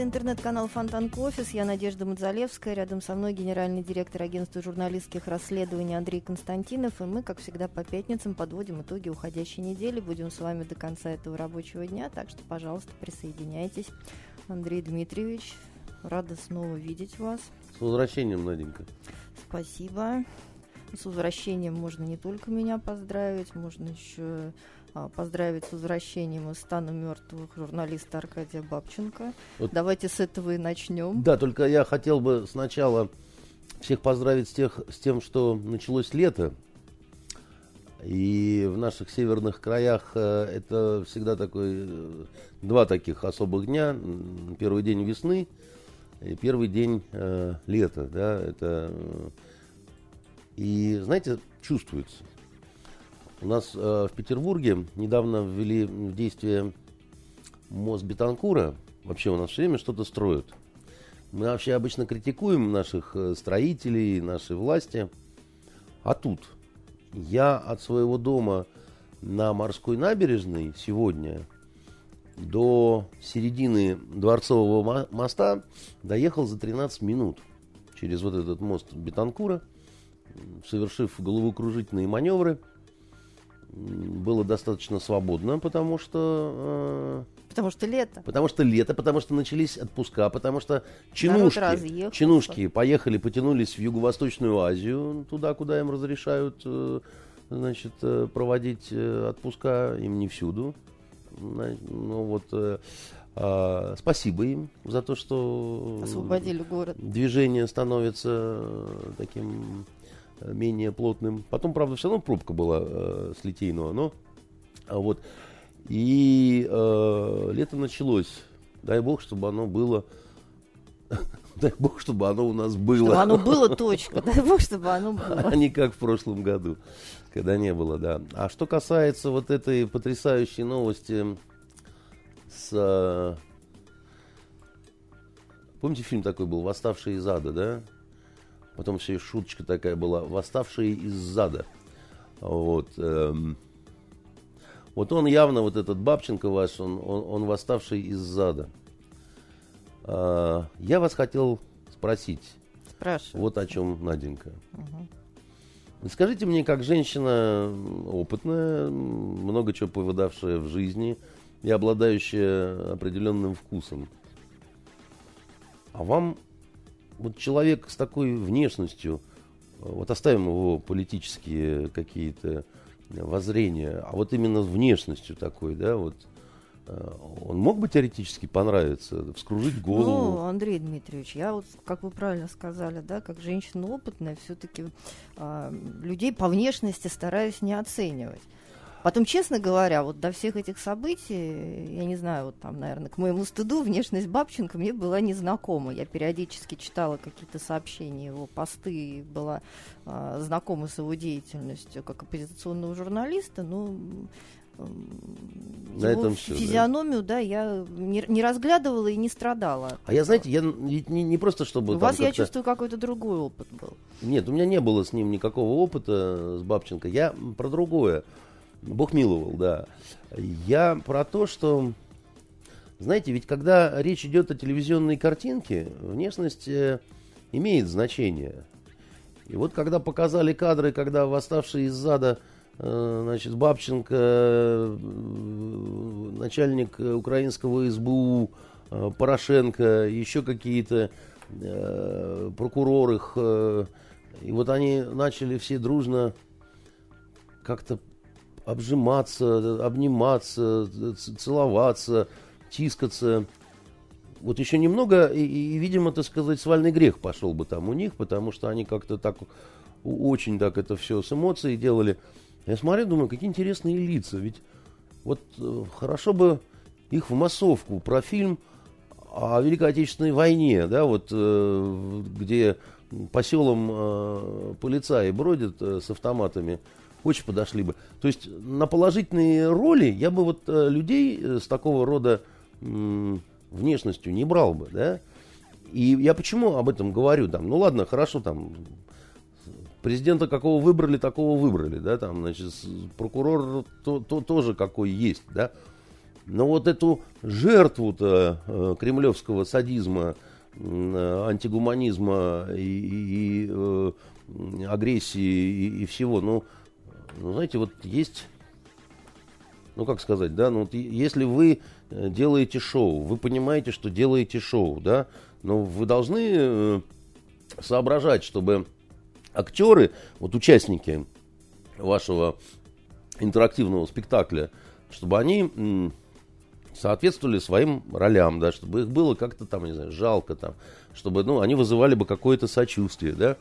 Это интернет-канал Фонтан Офис. Я Надежда Мадзалевская. Рядом со мной генеральный директор агентства журналистских расследований Андрей Константинов. И мы, как всегда, по пятницам подводим итоги уходящей недели. Будем с вами до конца этого рабочего дня. Так что, пожалуйста, присоединяйтесь. Андрей Дмитриевич, рада снова видеть вас. С возвращением, Наденька. Спасибо. С возвращением можно не только меня поздравить, можно еще поздравить с возвращением из стана мертвых журналиста Аркадия Бабченко. Вот. Давайте с этого и начнем. Да, только я хотел бы сначала всех поздравить с, тех, с тем, что началось лето. И в наших северных краях э, это всегда такой э, два таких особых дня. Первый день весны и первый день э, лета. Да, это, э, и, знаете, чувствуется. У нас э, в Петербурге недавно ввели в действие мост Бетанкура. Вообще у нас все время что-то строят. Мы вообще обычно критикуем наших э, строителей, нашей власти. А тут я от своего дома на морской набережной сегодня до середины Дворцового моста доехал за 13 минут через вот этот мост Бетанкура, совершив головокружительные маневры – было достаточно свободно, потому что... Э, потому что лето. Потому что лето, потому что начались отпуска, потому что чинушки, чинушки поехали, потянулись в Юго-Восточную Азию, туда, куда им разрешают э, значит, э, проводить отпуска, им не всюду. Ну вот... Э, а, спасибо им за то, что освободили город. Движение становится таким менее плотным. Потом, правда, все равно пробка была э, с Литейного, но а вот. И э, лето началось. Дай бог, чтобы оно было. Дай бог, чтобы оно у нас было. Чтобы оно было точка. Дай бог, чтобы оно было. А не как в прошлом году, когда не было, да. А что касается вот этой потрясающей новости с... Э, помните, фильм такой был «Восставшие из ада», да? Потом все шуточка такая была, восставшие из зада. Вот. Эм, вот он явно, вот этот Бабченко ваш, он, он, он восставший из зада. А, я вас хотел спросить. Спрашиваю. Вот о чем, Наденька. Угу. Скажите мне, как женщина опытная, много чего повидавшая в жизни и обладающая определенным вкусом, а вам вот человек с такой внешностью, вот оставим его политические какие-то воззрения, а вот именно с внешностью такой, да, вот, э, он мог бы теоретически понравиться, вскружить голову? Ну, Андрей Дмитриевич, я вот, как вы правильно сказали, да, как женщина опытная, все-таки э, людей по внешности стараюсь не оценивать. Потом, честно говоря, вот до всех этих событий, я не знаю, вот там, наверное, к моему стыду внешность Бабченко мне была незнакома. Я периодически читала какие-то сообщения, его посты, была э, знакома с его деятельностью как оппозиционного журналиста, но на этом все, физиономию, да, да я не, не разглядывала и не страдала. А я, знаете, я не, не просто чтобы... У вас, я чувствую, какой-то другой опыт был. Нет, у меня не было с ним никакого опыта, с Бабченко. Я про другое. Бог миловал, да. Я про то, что, знаете, ведь когда речь идет о телевизионной картинке, внешность э, имеет значение. И вот когда показали кадры, когда восставший из зада, э, значит, Бабченко, э, начальник украинского СБУ, Порошенко, еще какие-то прокуроры, и вот они начали все дружно как-то обжиматься, обниматься, целоваться, тискаться. Вот еще немного, и, и, видимо, так сказать, свальный грех пошел бы там у них, потому что они как-то так очень так это все с эмоцией делали. Я смотрю, думаю, какие интересные лица. Ведь вот э, хорошо бы их в массовку про фильм о Великой Отечественной войне, да, вот э, где по селам э, полицаи бродят с автоматами, очень подошли бы. То есть на положительные роли я бы вот э, людей э, с такого рода внешностью не брал бы, да. И я почему об этом говорю? Там, ну ладно, хорошо, там президента какого выбрали, такого выбрали, да, там, значит, прокурор то, то, тоже какой есть, да. Но вот эту жертву-то э, кремлевского садизма, э, антигуманизма и, и, и э, агрессии и, и всего, ну, ну, знаете, вот есть, ну, как сказать, да, ну, вот если вы э, делаете шоу, вы понимаете, что делаете шоу, да, но вы должны э, соображать, чтобы актеры, вот участники вашего интерактивного спектакля, чтобы они соответствовали своим ролям, да, чтобы их было как-то там, не знаю, жалко там, чтобы, ну, они вызывали бы какое-то сочувствие, да.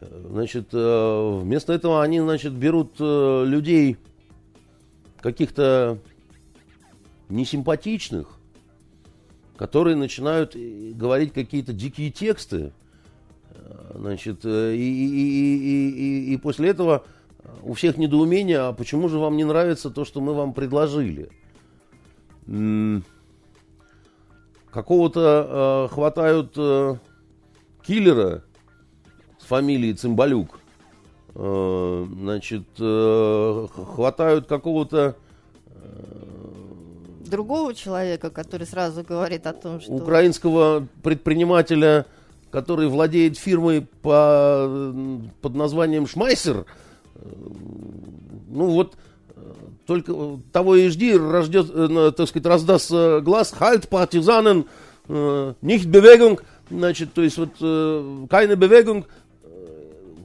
Значит, э, вместо этого они, значит, берут э, людей каких-то несимпатичных, которые начинают говорить какие-то дикие тексты, значит, и, и, и, и, и после этого у всех недоумение, а почему же вам не нравится то, что мы вам предложили? Какого-то э, хватают э, киллера с фамилией Цимбалюк. Э, значит, э, хватают какого-то другого человека, который сразу говорит о том, что... Украинского предпринимателя, который владеет фирмой по, под названием Шмайсер. Ну вот, только того и жди, рождет, так сказать, раздастся глаз, halt, партизанен, nicht Bewegung, значит, то есть вот, keine Bewegung,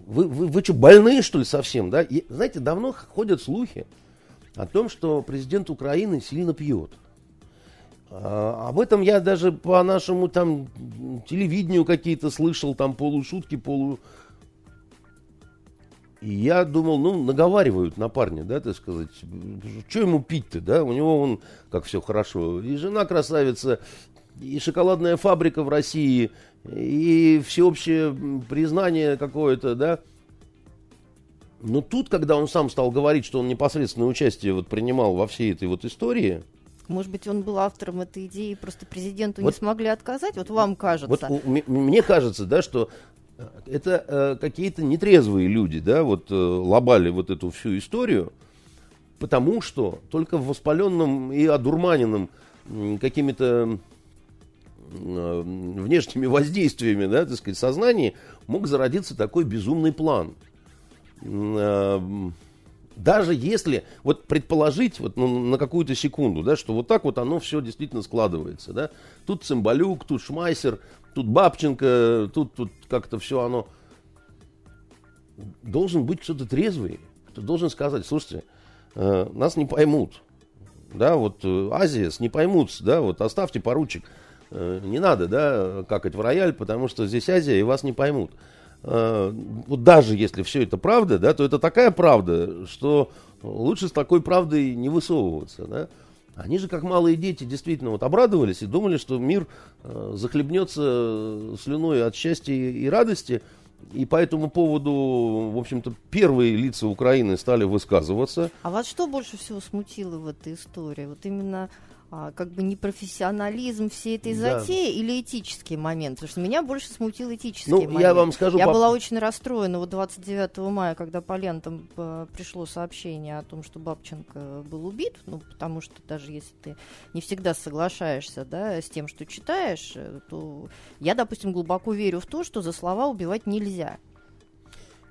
вы, вы, вы что, больные, что ли, совсем, да? И, знаете, давно ходят слухи, о том, что президент Украины сильно пьет. А, об этом я даже по нашему там телевидению какие-то слышал, там полушутки, полу... И я думал, ну, наговаривают на парня, да, так сказать. Что ему пить-то, да? У него он, как все хорошо. И жена красавица, и шоколадная фабрика в России, и всеобщее признание какое-то, да. Но тут, когда он сам стал говорить, что он непосредственное участие вот принимал во всей этой вот истории... Может быть, он был автором этой идеи, просто президенту вот, не смогли отказать? Вот вам кажется. Вот у, мне кажется, да, что э, это э, какие-то нетрезвые люди, да, вот э, лобали вот эту всю историю, потому что только в воспаленном и одурманенном какими-то внешними воздействиями, да, так сказать, сознании мог зародиться такой безумный план – Эм, даже если вот предположить вот ну, на какую-то секунду, да, что вот так вот оно все действительно складывается, да, тут Цымбалюк, тут Шмайсер, тут Бабченко, тут, тут как-то все оно. Должен быть кто-то трезвый, кто должен сказать, слушайте, э, нас не поймут, да, вот э, Азиас не поймут, да, вот оставьте поручик, э, не надо, да, какать в рояль, потому что здесь Азия и вас не поймут. Э, вот даже если все это правда, да, то это такая правда, что лучше с такой правдой не высовываться, да. Они же, как малые дети, действительно вот обрадовались и думали, что мир э, захлебнется слюной от счастья и радости. И по этому поводу, в общем-то, первые лица Украины стали высказываться. А вас что больше всего смутило в этой истории? Вот именно а, как бы непрофессионализм всей этой да. затеи или этический момент? Потому что меня больше смутил этический ну, момент. Я вам скажу... Я по... была очень расстроена вот 29 мая, когда по лентам э, пришло сообщение о том, что Бабченко был убит, ну, потому что даже если ты не всегда соглашаешься, да, с тем, что читаешь, э, то я, допустим, глубоко верю в то, что за слова убивать нельзя.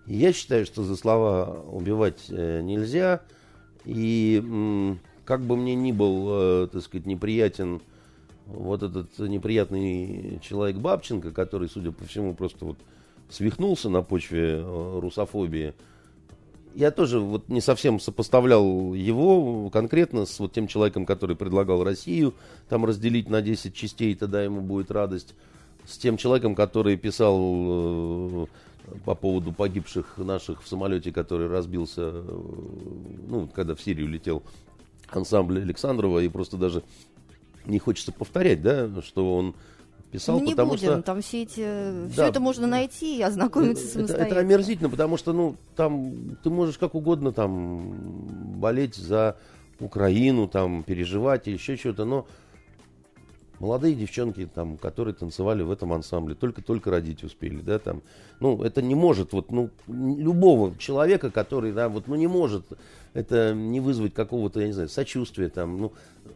Я считаю, что за слова убивать э, нельзя, и... М- как бы мне ни был, э, так сказать, неприятен вот этот неприятный человек Бабченко, который, судя по всему, просто вот свихнулся на почве э, русофобии, я тоже вот не совсем сопоставлял его конкретно с вот тем человеком, который предлагал Россию там разделить на 10 частей, тогда ему будет радость, с тем человеком, который писал э, по поводу погибших наших в самолете, который разбился, ну, когда в Сирию летел ансамбль Александрова, и просто даже не хочется повторять, да, что он писал, ну, не потому будем, что... там все эти... Да. Все это можно найти и ознакомиться это, самостоятельно. это омерзительно, потому что, ну, там ты можешь как угодно там болеть за Украину, там, переживать и еще что-то, но молодые девчонки, там, которые танцевали в этом ансамбле, только-только родить успели, да, там, ну, это не может, вот, ну, любого человека, который, да, вот, ну, не может это не вызвать какого-то, я не знаю, сочувствия, там, ну,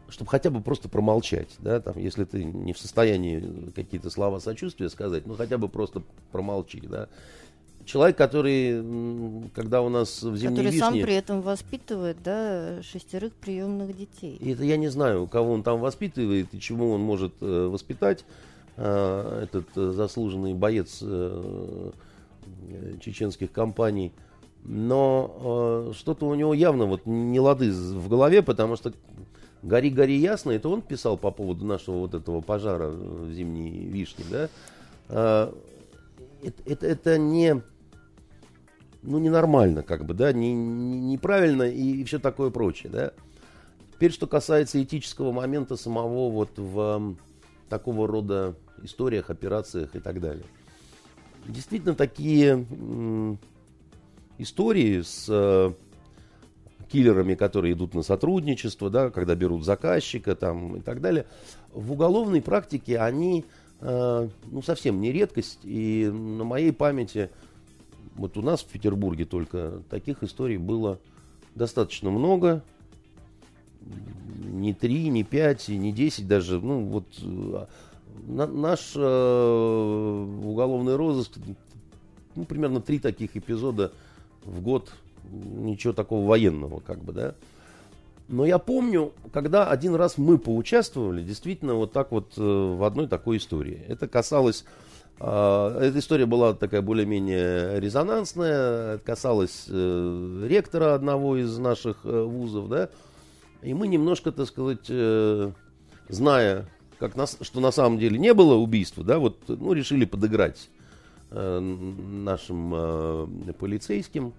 чтобы хотя бы просто промолчать, да, там, если ты не в состоянии какие-то слова сочувствия сказать, ну, хотя бы просто промолчи, да. Человек, который, когда у нас в зимней Который вишне... сам при этом воспитывает, да, шестерых приемных детей. И это я не знаю, кого он там воспитывает и чему он может э, воспитать. Э, этот э, заслуженный боец э, чеченских компаний. Но э, что-то у него явно вот не лады в голове, потому что «Гори, гори ясно» это он писал по поводу нашего вот этого пожара в зимней вишне, да? Э, это, это, это не ну, ненормально, как бы, да, не, не, неправильно и, и все такое прочее, да. Теперь, что касается этического момента самого вот в такого рода историях, операциях и так далее. Действительно, такие истории с э, киллерами, которые идут на сотрудничество, да, когда берут заказчика там, и так далее, в уголовной практике они э, ну, совсем не редкость. И на моей памяти вот у нас в Петербурге только таких историй было достаточно много. Не три, не пять, не десять даже. Ну, вот э, на, наш э, уголовный розыск, ну, примерно три таких эпизода в год. Ничего такого военного, как бы, да. Но я помню, когда один раз мы поучаствовали, действительно, вот так вот э, в одной такой истории. Это касалось эта история была такая более-менее резонансная, касалась э, ректора одного из наших э, вузов, да, и мы немножко, так сказать, э, зная, как нас, что на самом деле не было убийства, да, вот, ну, решили подыграть нашим полицейским,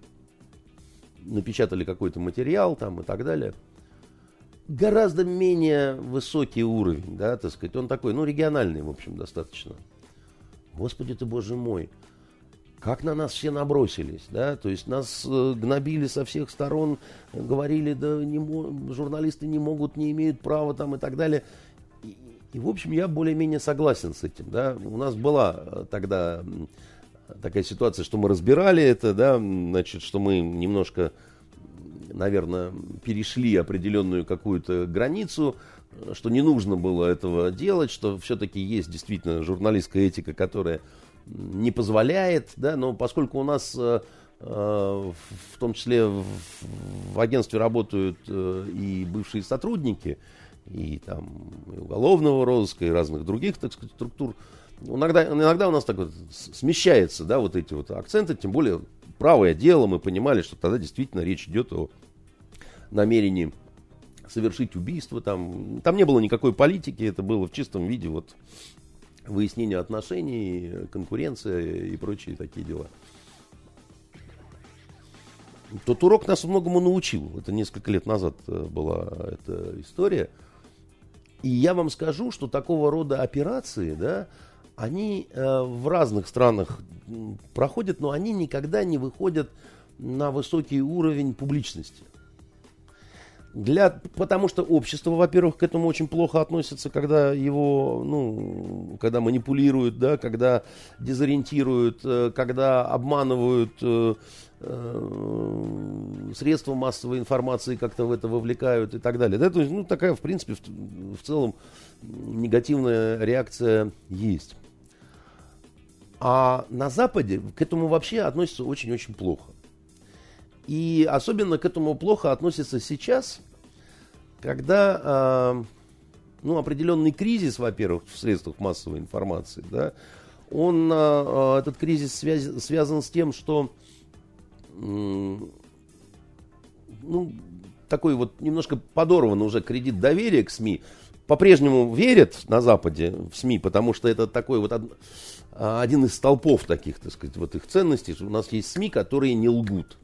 напечатали какой-то материал там и так далее. Гораздо менее высокий уровень, да, так сказать, он такой, ну, региональный, в общем, достаточно. Господи ты, Боже мой, как на нас все набросились, да, то есть нас э, гнобили со всех сторон, говорили, да, не журналисты не могут, не имеют права там и так далее. И, и, в общем, я более-менее согласен с этим, да. У нас была э, тогда такая ситуация, что мы разбирали это, да, значит, что мы немножко, наверное, перешли определенную какую-то границу, что не нужно было этого делать, что все-таки есть действительно журналистская этика, которая не позволяет, да, но поскольку у нас э, э, в том числе в, агентстве работают э, и бывшие сотрудники, и там и уголовного розыска, и разных других, так сказать, структур, иногда, иногда у нас так вот смещается, да, вот эти вот акценты, тем более правое дело, мы понимали, что тогда действительно речь идет о намерении совершить убийство. Там, там не было никакой политики, это было в чистом виде вот выяснение отношений, конкуренция и прочие такие дела. Тот урок нас многому научил. Это несколько лет назад э, была эта история. И я вам скажу, что такого рода операции, да, они э, в разных странах проходят, но они никогда не выходят на высокий уровень публичности. Для, потому что общество, во-первых, к этому очень плохо относится, когда его, ну, когда манипулируют, да, когда дезориентируют, э, когда обманывают э, э, средства массовой информации, как-то в это вовлекают и так далее. Да, то есть, ну, такая, в принципе, в, в целом негативная реакция есть. А на Западе к этому вообще относятся очень-очень плохо. И особенно к этому плохо относится сейчас, когда э, ну, определенный кризис, во-первых, в средствах массовой информации, да, он, э, этот кризис связ, связан с тем, что э, ну, такой вот немножко подорван уже кредит доверия к СМИ. По-прежнему верят на Западе в СМИ, потому что это такой вот один из столпов таких, так сказать, вот их ценностей, что у нас есть СМИ, которые не лгут.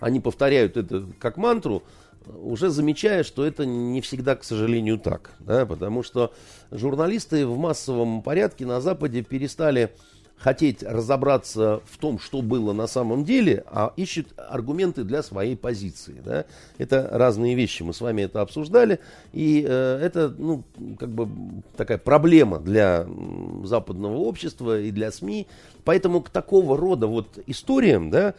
Они повторяют это как мантру, уже замечая, что это не всегда, к сожалению, так. Да, потому что журналисты в массовом порядке на Западе перестали хотеть разобраться в том, что было на самом деле, а ищут аргументы для своей позиции. Да? Это разные вещи, мы с вами это обсуждали, и э, это ну, как бы такая проблема для западного общества и для СМИ. Поэтому к такого рода вот историям да,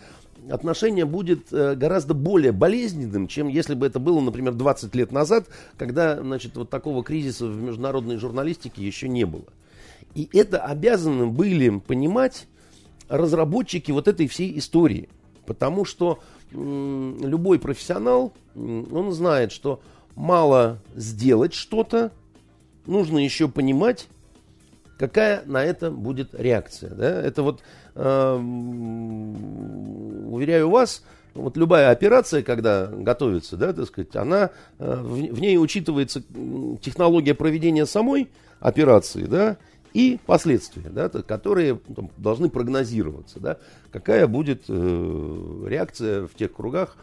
отношение будет э, гораздо более болезненным, чем если бы это было, например, 20 лет назад, когда значит, вот такого кризиса в международной журналистике еще не было. И это обязаны были понимать разработчики вот этой всей истории. Потому что любой профессионал, он знает, что мало сделать что-то, нужно еще понимать, какая на это будет реакция. Да? Это вот, э, уверяю вас, вот любая операция, когда готовится, да, так сказать, она, э, в, в ней учитывается технология проведения самой операции, да, и последствия, да, которые там, должны прогнозироваться, да, какая будет э, реакция в тех кругах,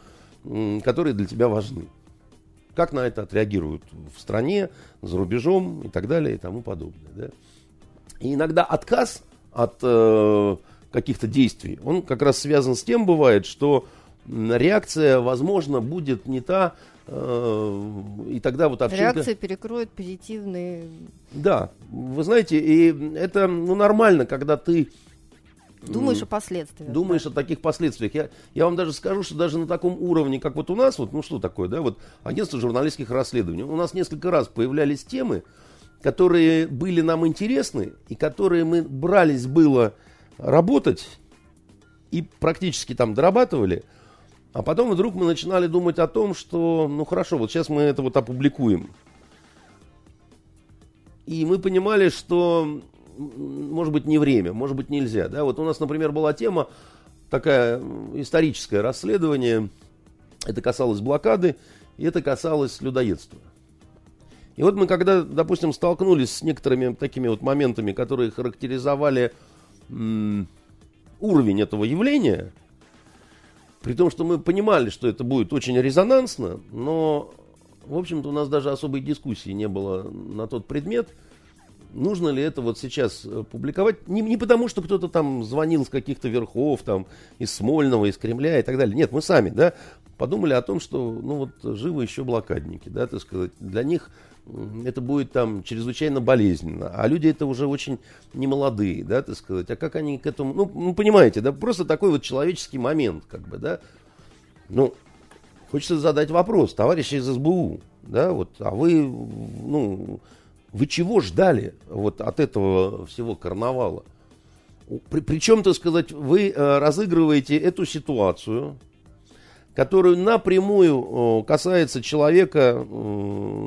э, которые для тебя важны. Как на это отреагируют в стране, за рубежом и так далее и тому подобное. Да. И иногда отказ от э, каких-то действий, он как раз связан с тем, бывает, что реакция, возможно, будет не та, Э, и тогда вот Овчинка... Реакция перекроет позитивные... Да, вы знаете, и это ну, нормально, когда ты... Думаешь о последствиях. Думаешь да. о таких последствиях. Я, я вам даже скажу, что даже на таком уровне, как вот у нас, вот, ну что такое, да, вот агентство журналистских расследований, у нас несколько раз появлялись темы, которые были нам интересны, и которые мы брались было работать, и практически там дорабатывали – а потом вдруг мы начинали думать о том, что, ну хорошо, вот сейчас мы это вот опубликуем. И мы понимали, что, может быть, не время, может быть, нельзя. Да? Вот у нас, например, была тема, такая историческое расследование, это касалось блокады, и это касалось людоедства. И вот мы, когда, допустим, столкнулись с некоторыми такими вот моментами, которые характеризовали м- уровень этого явления – при том, что мы понимали, что это будет очень резонансно, но, в общем-то, у нас даже особой дискуссии не было на тот предмет, нужно ли это вот сейчас э, публиковать. Не, не потому, что кто-то там звонил с каких-то верхов, там, из Смольного, из Кремля и так далее. Нет, мы сами, да, подумали о том, что, ну, вот, живы еще блокадники, да, так сказать. Для них это будет там чрезвычайно болезненно. А люди это уже очень немолодые, да, так сказать. А как они к этому, ну, ну, понимаете, да, просто такой вот человеческий момент, как бы, да. Ну, хочется задать вопрос, товарищи из СБУ, да, вот, а вы, ну, вы чего ждали вот от этого всего карнавала? При, причем, так сказать, вы э, разыгрываете эту ситуацию, которую напрямую касается человека,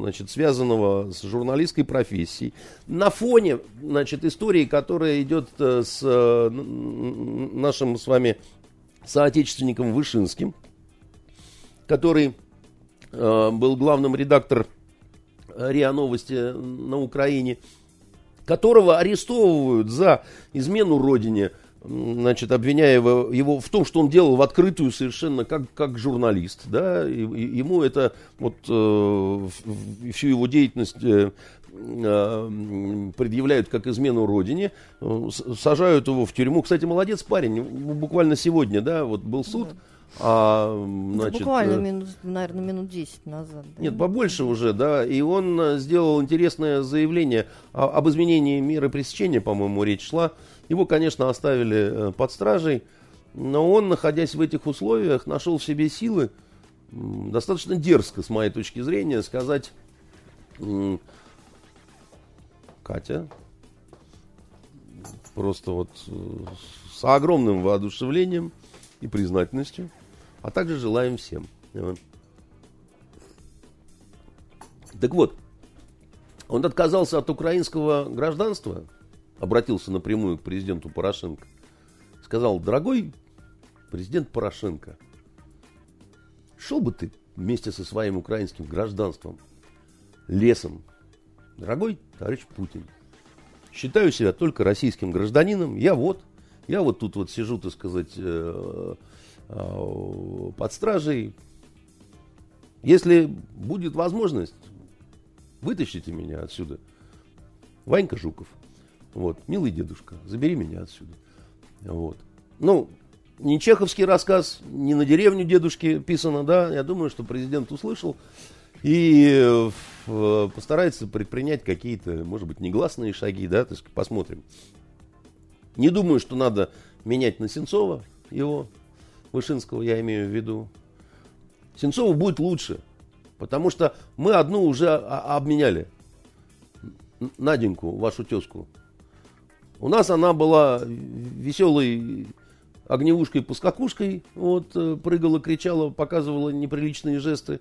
значит, связанного с журналистской профессией, на фоне значит, истории, которая идет э, с э, нашим с вами соотечественником Вышинским, который э, был главным редактором РИА Новости на Украине, которого арестовывают за измену родине – значит, обвиняя его, его в том, что он делал в открытую совершенно как, как журналист, да, и, и ему это вот э, всю его деятельность э, э, предъявляют как измену родине, э, сажают его в тюрьму. Кстати, молодец парень, буквально сегодня, да, вот был суд. Да. А, значит, Буквально, э, минут, наверное, минут 10 назад. Да? Нет, побольше уже, да. И он э, сделал интересное заявление об изменении меры пресечения, по-моему, речь шла. Его, конечно, оставили э, под стражей, но он, находясь в этих условиях, нашел в себе силы достаточно дерзко, с моей точки зрения, сказать, Катя, просто вот э, с огромным воодушевлением и признательностью, а также желаем всем. Так вот, он отказался от украинского гражданства – обратился напрямую к президенту Порошенко. Сказал, дорогой президент Порошенко, шел бы ты вместе со своим украинским гражданством лесом. Дорогой товарищ Путин, считаю себя только российским гражданином. Я вот, я вот тут вот сижу, так сказать, э, э, под стражей. Если будет возможность, вытащите меня отсюда. Ванька Жуков. Вот, милый дедушка, забери меня отсюда. Вот. Ну, не чеховский рассказ, не на деревню дедушки писано, да. Я думаю, что президент услышал и э, постарается предпринять какие-то, может быть, негласные шаги, да, то есть посмотрим. Не думаю, что надо менять на Сенцова его, Вышинского я имею в виду. Сенцову будет лучше, потому что мы одну уже обменяли. Наденьку, вашу тезку. У нас она была веселой огневушкой-поскакушкой, вот, э, прыгала, кричала, показывала неприличные жесты.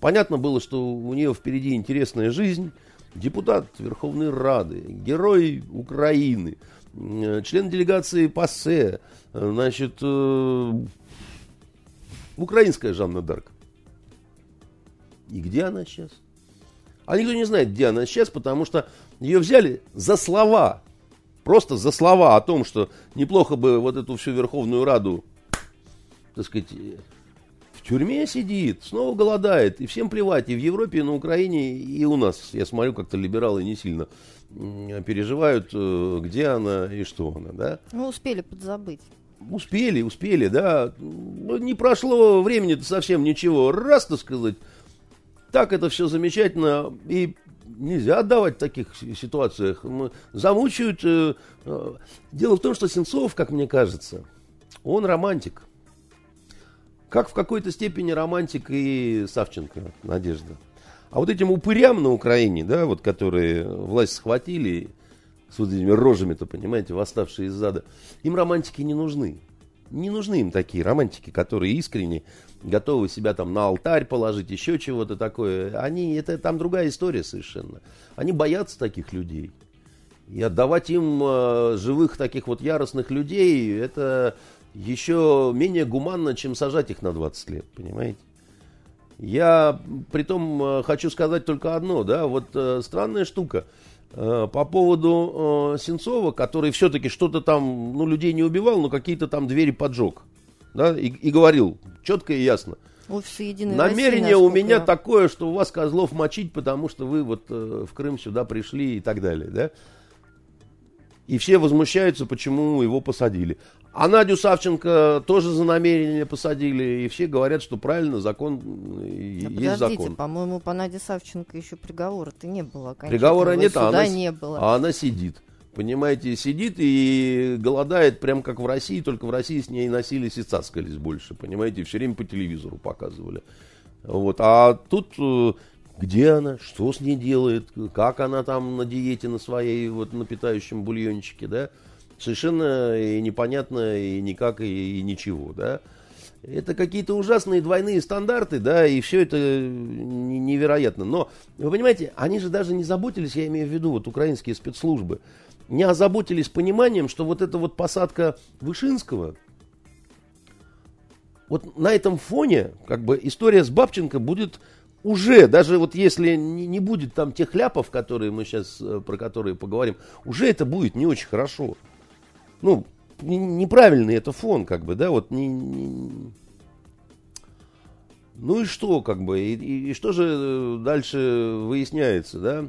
Понятно было, что у нее впереди интересная жизнь. Депутат Верховной Рады, герой Украины, э, член делегации ПАСЕ, э, значит, украинская Жанна Дарк. И где она сейчас? А никто не знает, где она сейчас, потому что ее взяли за слова. Просто за слова о том, что неплохо бы вот эту всю Верховную Раду, так сказать, в тюрьме сидит, снова голодает, и всем плевать, и в Европе, и на Украине, и у нас. Я смотрю, как-то либералы не сильно переживают, э, где она и что она, да? Ну, успели подзабыть. Успели, успели, да. Ну, не прошло времени-то совсем ничего. Раз, так сказать, так это все замечательно. И нельзя отдавать в таких ситуациях. Замучают. Э, э. Дело в том, что Сенцов, как мне кажется, он романтик. Как в какой-то степени романтик и Савченко, Надежда. А вот этим упырям на Украине, да, вот которые власть схватили с вот этими рожами-то, понимаете, восставшие из зада, им романтики не нужны. Не нужны им такие романтики, которые искренне готовы себя там на алтарь положить, еще чего-то такое. Они, это там другая история совершенно. Они боятся таких людей. И отдавать им э, живых таких вот яростных людей, это еще менее гуманно, чем сажать их на 20 лет, понимаете? Я при том э, хочу сказать только одно, да, вот э, странная штука – по поводу э, Сенцова, который все-таки что-то там, ну, людей не убивал, но какие-то там двери поджег. Да, и, и говорил четко и ясно. Офис Единой Намерение России, у меня я... такое, что у вас козлов мочить, потому что вы вот э, в Крым сюда пришли и так далее, да? И все возмущаются, почему его посадили. А Надю Савченко тоже за намерение посадили. И все говорят, что правильно, закон да есть закон. по-моему, по Наде Савченко еще приговора-то не было. Приговора нет, а она, не было. а она сидит. Понимаете, сидит и голодает, прям как в России, только в России с ней носились и цаскались больше. Понимаете, все время по телевизору показывали. Вот. А тут э, где она, что с ней делает, как она там на диете на своей, вот на питающем бульончике, да, совершенно и непонятно, и никак, и, и ничего, да. Это какие-то ужасные двойные стандарты, да, и все это невероятно. Но, вы понимаете, они же даже не заботились, я имею в виду, вот украинские спецслужбы, не озаботились пониманием, что вот эта вот посадка Вышинского, вот на этом фоне, как бы, история с Бабченко будет уже, даже вот если не, не будет там тех ляпов, которые мы сейчас, э, про которые поговорим, уже это будет не очень хорошо ну, неправильный это фон, как бы, да, вот не, не... Ну и что, как бы, и, и, что же дальше выясняется, да?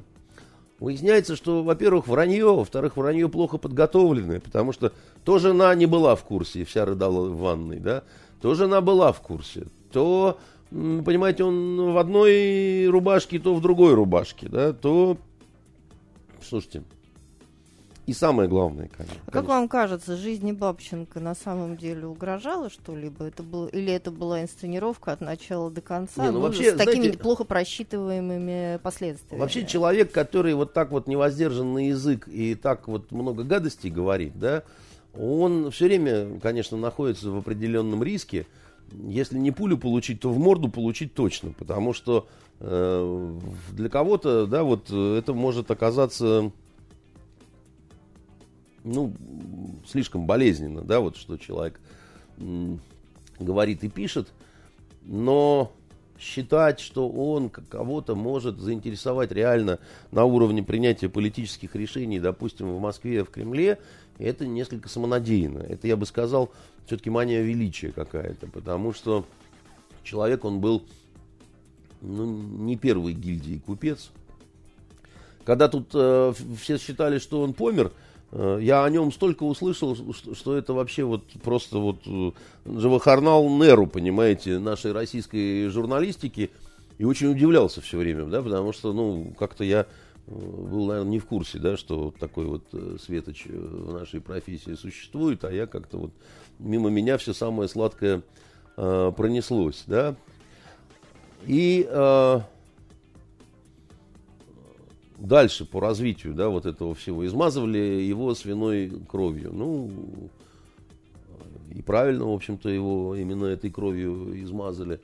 Выясняется, что, во-первых, вранье, во-вторых, вранье плохо подготовленное, потому что то жена не была в курсе, вся рыдала в ванной, да, то жена была в курсе, то, понимаете, он в одной рубашке, то в другой рубашке, да, то, слушайте, и самое главное, конечно. А как вам кажется, жизни Бабченко на самом деле угрожала что-либо? Это было, или это была инсценировка от начала до конца? Не, ну, ну, вообще, с такими знаете, плохо просчитываемыми последствиями. Вообще человек, который вот так вот невоздержан на язык и так вот много гадостей говорит, да, он все время, конечно, находится в определенном риске. Если не пулю получить, то в морду получить точно, потому что э, для кого-то, да, вот это может оказаться ну, слишком болезненно, да, вот что человек говорит и пишет, но считать, что он кого-то может заинтересовать реально на уровне принятия политических решений, допустим, в Москве, в Кремле, это несколько самонадеянно. Это, я бы сказал, все-таки мания величия какая-то, потому что человек, он был ну, не первый гильдии купец. Когда тут э, все считали, что он помер, я о нем столько услышал, что, это вообще вот просто вот э, Джавахарнал Неру, понимаете, нашей российской журналистики. И очень удивлялся все время, да, потому что, ну, как-то я э, был, наверное, не в курсе, да, что такой вот э, светоч э, в нашей профессии существует, а я как-то вот мимо меня все самое сладкое э, пронеслось, да. И э, дальше по развитию, да, вот этого всего, измазывали его свиной кровью. Ну, и правильно, в общем-то, его именно этой кровью измазали.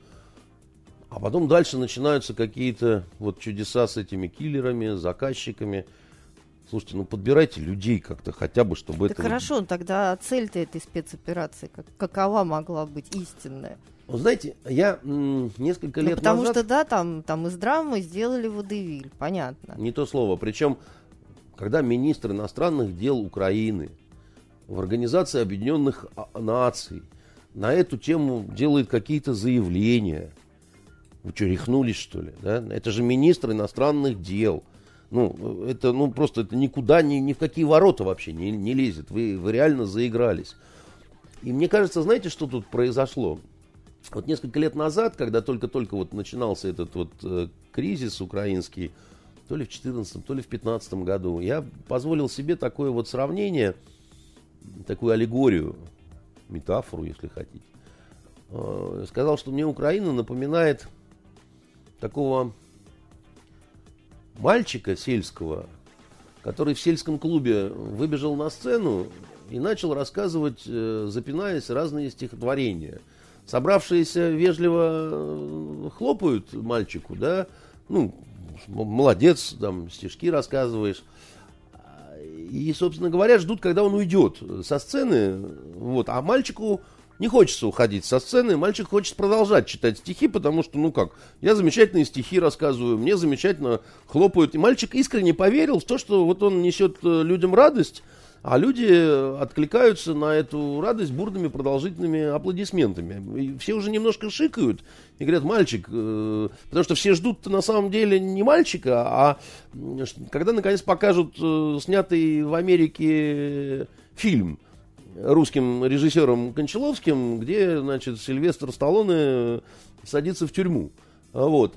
А потом дальше начинаются какие-то вот чудеса с этими киллерами, заказчиками. Слушайте, ну подбирайте людей как-то хотя бы, чтобы так это... хорошо, тогда цель-то этой спецоперации, как, какова могла быть истинная? Вот знаете, я несколько Ну, лет потому назад... что, да, там, там из драмы сделали водевиль, понятно. Не то слово. Причем, когда министр иностранных дел Украины в Организации Объединенных А- Наций на эту тему делает какие-то заявления. Вы что, рехнулись, что ли? Да? Это же министр иностранных дел. Ну, это, ну, просто это никуда, ни, ни в какие ворота вообще не, не лезет. Вы, вы реально заигрались. И мне кажется, знаете, что тут произошло? Вот несколько лет назад, когда только-только вот начинался этот вот э, кризис украинский, то ли в 2014, то ли в 2015 году, я позволил себе такое вот сравнение, такую аллегорию, метафору, если хотите. Э, сказал, что мне Украина напоминает такого мальчика сельского, который в сельском клубе выбежал на сцену и начал рассказывать, э, запинаясь, разные стихотворения. Собравшиеся вежливо э, хлопают мальчику, да, ну, молодец, там, стишки рассказываешь. И, собственно говоря, ждут, когда он уйдет со сцены. Вот. А мальчику не хочется уходить со сцены. Мальчик хочет продолжать читать стихи, потому что, ну как, я замечательные стихи рассказываю, мне замечательно хлопают. И мальчик искренне поверил в то, что вот он несет э, людям радость, а люди откликаются на эту радость бурными продолжительными аплодисментами. И все уже немножко шикают и говорят, мальчик, э, потому что все ждут на самом деле не мальчика, а когда наконец покажут э, снятый в Америке фильм русским режиссером Кончаловским, где, значит, Сильвестр Сталлоне садится в тюрьму. Вот.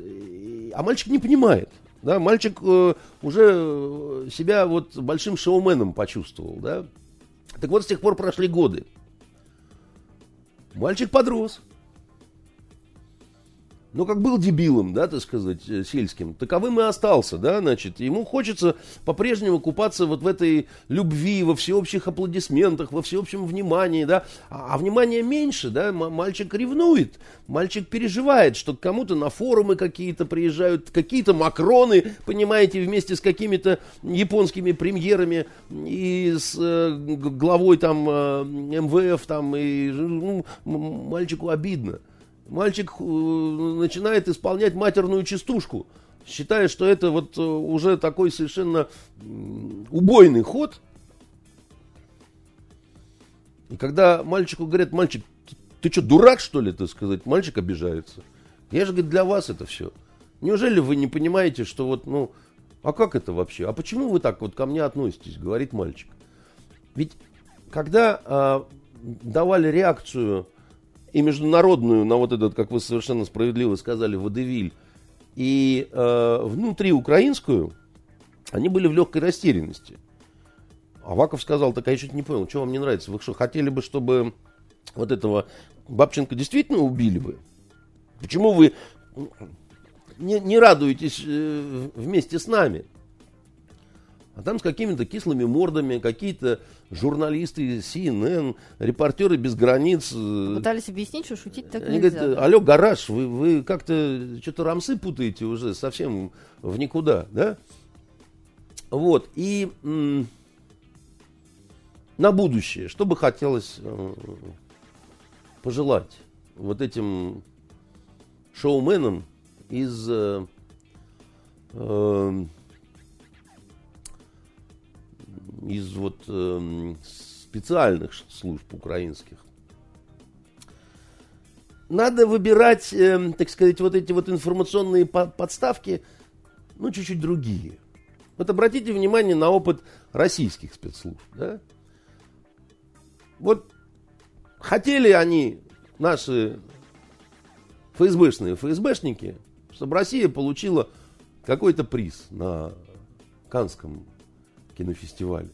А мальчик не понимает. Да, мальчик э, уже э, себя вот большим шоуменом почувствовал, да. Так вот, с тех пор прошли годы. Мальчик подрос. Ну, как был дебилом, да, так сказать, э, сельским, таковым и остался, да, значит, ему хочется по-прежнему купаться вот в этой любви, во всеобщих аплодисментах, во всеобщем внимании, да, а, а внимания меньше, да, мальчик ревнует, мальчик переживает, что кому-то на форумы какие-то приезжают, какие-то макроны, понимаете, вместе с какими-то японскими премьерами и с э, главой там э, МВФ там, и, ну, мальчику обидно мальчик э, начинает исполнять матерную частушку, считая, что это вот э, уже такой совершенно убойный ход. И когда мальчику говорят, мальчик, ты, ты что, дурак, что ли, так сказать, мальчик обижается. Я же, говорит, для вас это все. Неужели вы не понимаете, что вот, ну, а как это вообще? А почему вы так вот ко мне относитесь, говорит мальчик. Ведь когда а, давали реакцию и международную на вот этот, как вы совершенно справедливо сказали, водевиль, и э, внутри украинскую, они были в легкой растерянности. Аваков сказал, так а я что-то не понял, что вам не нравится? Вы что, хотели бы, чтобы вот этого Бабченко действительно убили бы? Почему вы не, не радуетесь э, вместе с нами? А там с какими-то кислыми мордами какие-то журналисты CNN, репортеры без границ. э, Пытались объяснить, что шутить так Они нельзя. говорят, алло, гараж, вы, вы как-то что-то рамсы путаете уже совсем в никуда, да? Вот, и на будущее, что бы хотелось э, пожелать вот этим шоуменам из э, из вот эм, специальных служб украинских. надо выбирать, э, так сказать, вот эти вот информационные по- подставки, ну, чуть-чуть другие. Вот обратите внимание на опыт российских спецслужб, да? Вот хотели они, наши ФСБшные ФСБшники, чтобы Россия получила какой-то приз на Канском кинофестивале.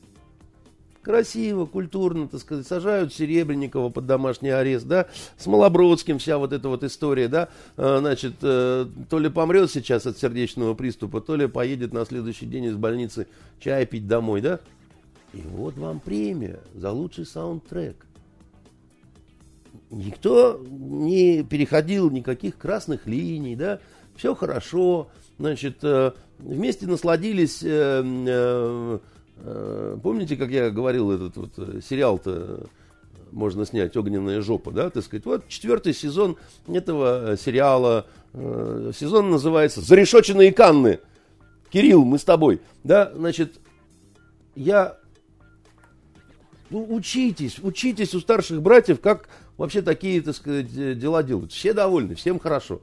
Красиво, культурно, так сказать, сажают Серебренникова под домашний арест, да, с Малобродским вся вот эта вот история, да, А, значит, э, то ли помрет сейчас от сердечного приступа, то ли поедет на следующий день из больницы чай пить домой, да. И вот вам премия за лучший саундтрек. Никто не переходил никаких красных линий, да, все хорошо, значит, э, вместе насладились, э, помните, как я говорил, этот вот э, сериал-то можно снять «Огненная жопа», да, так сказать, вот четвертый сезон этого э, сериала, э, сезон называется «Зарешоченные Канны», Кирилл, мы с тобой, да, значит, я ну, учитесь, учитесь у старших братьев, как вообще такие, так сказать, э, дела делают. Все довольны, всем хорошо.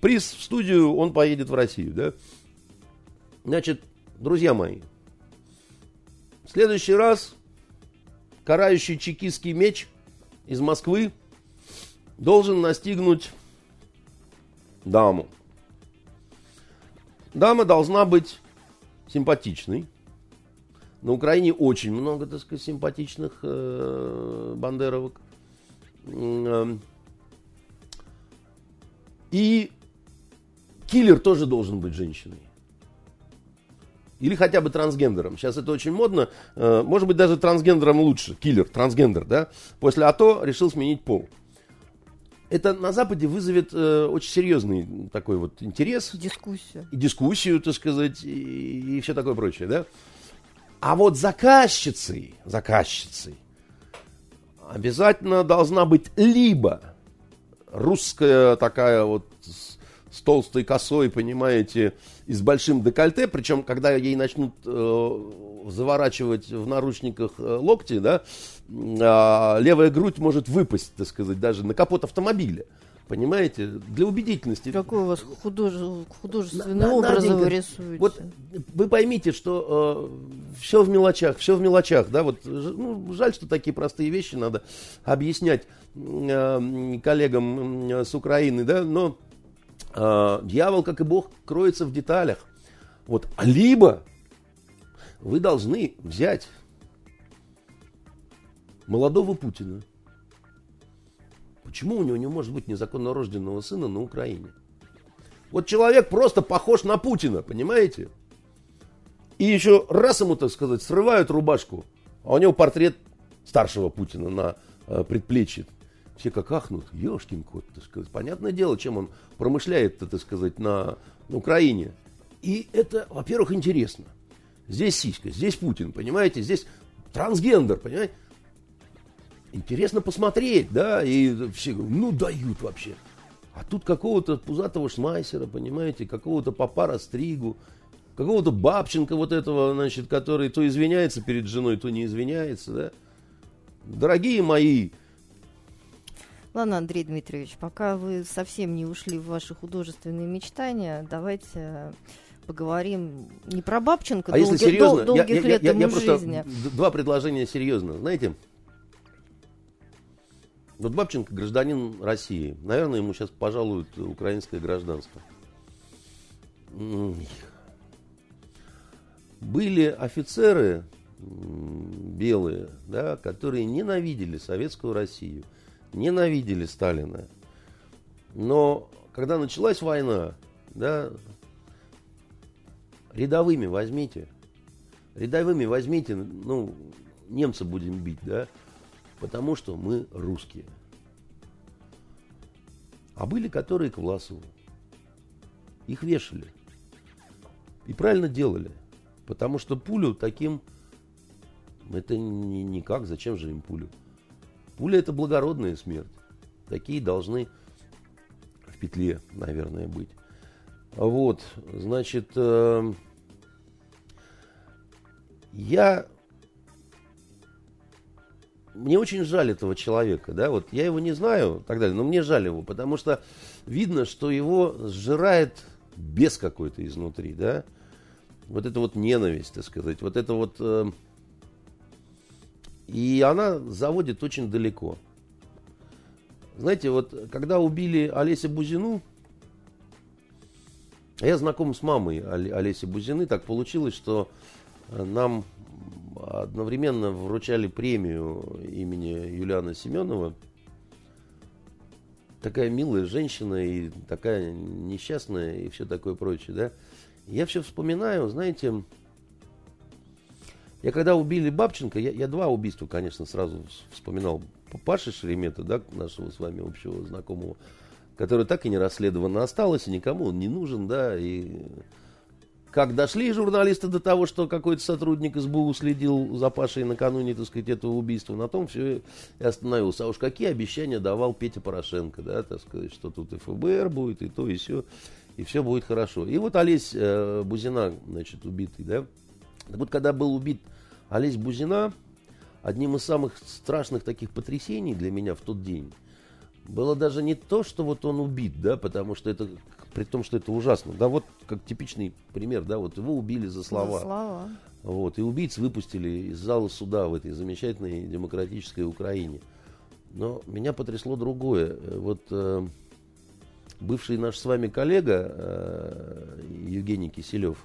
Приз в студию, он поедет в Россию, да? Значит, друзья мои, следующий раз карающий чекистский меч из Москвы должен настигнуть даму. Дама должна быть симпатичной. На Украине очень много, так сказать, симпатичных э, бандеровок. Эм. И киллер тоже должен быть женщиной. Или хотя бы трансгендером. Сейчас это очень модно. Э, Может быть, даже трансгендером лучше. Киллер, трансгендер, да? После АТО решил сменить пол. Это на Западе вызовет э, очень серьезный такой вот интерес Дискуссию. и дискуссию, так сказать, и, и все такое прочее, да? А вот заказчицей, заказчицей обязательно должна быть либо русская такая вот с, с толстой косой, понимаете, и с большим декольте, причем когда ей начнут э, заворачивать в наручниках э, локти, да, а, левая грудь может выпасть, так сказать, даже на капот автомобиля. Понимаете? Для убедительности. Какой у вас художе- художественный На- образ вы рисуете? Вот вы поймите, что все в мелочах, все в мелочах, да, вот, ну, жаль, что такие простые вещи надо объяснять э, коллегам м, с Украины, да, но э, дьявол, как и Бог, кроется в деталях. Вот, либо вы должны взять молодого Путина. Почему у него не может быть незаконно рожденного сына на Украине? Вот человек просто похож на Путина, понимаете? И еще раз ему, так сказать, срывают рубашку, а у него портрет старшего Путина на э, предплечье. Все как ахнут, ешкин кот, так сказать. Понятное дело, чем он промышляет, так сказать, на Украине. И это, во-первых, интересно. Здесь сиська, здесь Путин, понимаете? Здесь трансгендер, понимаете? Интересно посмотреть, да, и все говорят, ну дают вообще. А тут какого-то пузатого шмайсера, понимаете, какого-то папара стригу, какого-то бабченко вот этого, значит, который то извиняется перед женой, то не извиняется, да. Дорогие мои, Ладно, Андрей Дмитриевич, пока вы совсем не ушли в ваши художественные мечтания, давайте э, поговорим не про Бабченко, а если долги- серьезно, дол- я, долгих я- лет я- я ему просто жизни. два предложения серьезно. Знаете, вот Бабченко гражданин России. Наверное, ему сейчас пожалуют украинское гражданство. Были офицеры белые, да, которые ненавидели советскую Россию, ненавидели Сталина. Но когда началась война, да, рядовыми возьмите, рядовыми возьмите, ну, немца будем бить, да, потому что мы русские. А были которые к Власову. Их вешали. И правильно делали. Потому что пулю таким... Это ни- никак. Зачем же им пулю? Пуля это благородная смерть. Такие должны в петле, наверное, быть. Вот, значит, э, я мне очень жаль этого человека, да, вот я его не знаю так далее, но мне жаль его, потому что видно, что его сжирает без какой-то изнутри, да, вот это вот ненависть, так сказать, вот это вот, э, и она заводит очень далеко. Знаете, вот когда убили Олеся Бузину, я знаком с мамой Олеси Бузины, так получилось, что э, нам одновременно вручали премию имени Юлиана Семенова. Такая милая женщина и такая несчастная и все такое прочее, да. Я все вспоминаю, знаете, я когда убили Бабченко, я, я два убийства, конечно, сразу вспоминал. Паши Шеремета, да, нашего с вами общего знакомого, который так и не расследовано осталось, и никому он не нужен, да, и как дошли журналисты до того, что какой-то сотрудник СБУ следил за Пашей накануне, так сказать, этого убийства, на том все и остановился. А уж какие обещания давал Петя Порошенко, да, так сказать, что тут и ФБР будет, и то, и все, и все будет хорошо. И вот Олесь э, Бузина, значит, убитый, да. Вот, когда был убит Олесь Бузина, одним из самых страшных таких потрясений для меня в тот день было даже не то, что вот он убит, да, потому что это при том, что это ужасно. Да, вот как типичный пример, да, вот его убили за слова. За слова. Вот, и убийц выпустили из зала суда в этой замечательной демократической Украине. Но меня потрясло другое. Вот э, бывший наш с вами коллега э, Евгений Киселев,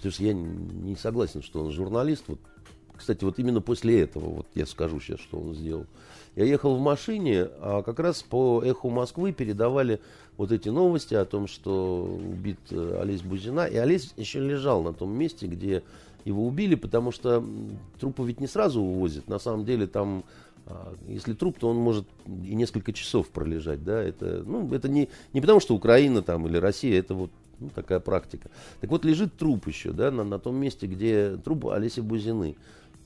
потому что я не согласен, что он журналист. Вот, кстати, вот именно после этого, вот я скажу сейчас, что он сделал. Я ехал в машине, а как раз по эху Москвы передавали вот эти новости о том, что убит э, Олесь Бузина. И Олесь еще лежал на том месте, где его убили, потому что трупы ведь не сразу увозят. На самом деле там, а, если труп, то он может и несколько часов пролежать. Да? Это, ну, это не, не потому, что Украина там или Россия, это вот ну, такая практика. Так вот, лежит труп еще, да, на, на том месте, где труп Олеси Бузины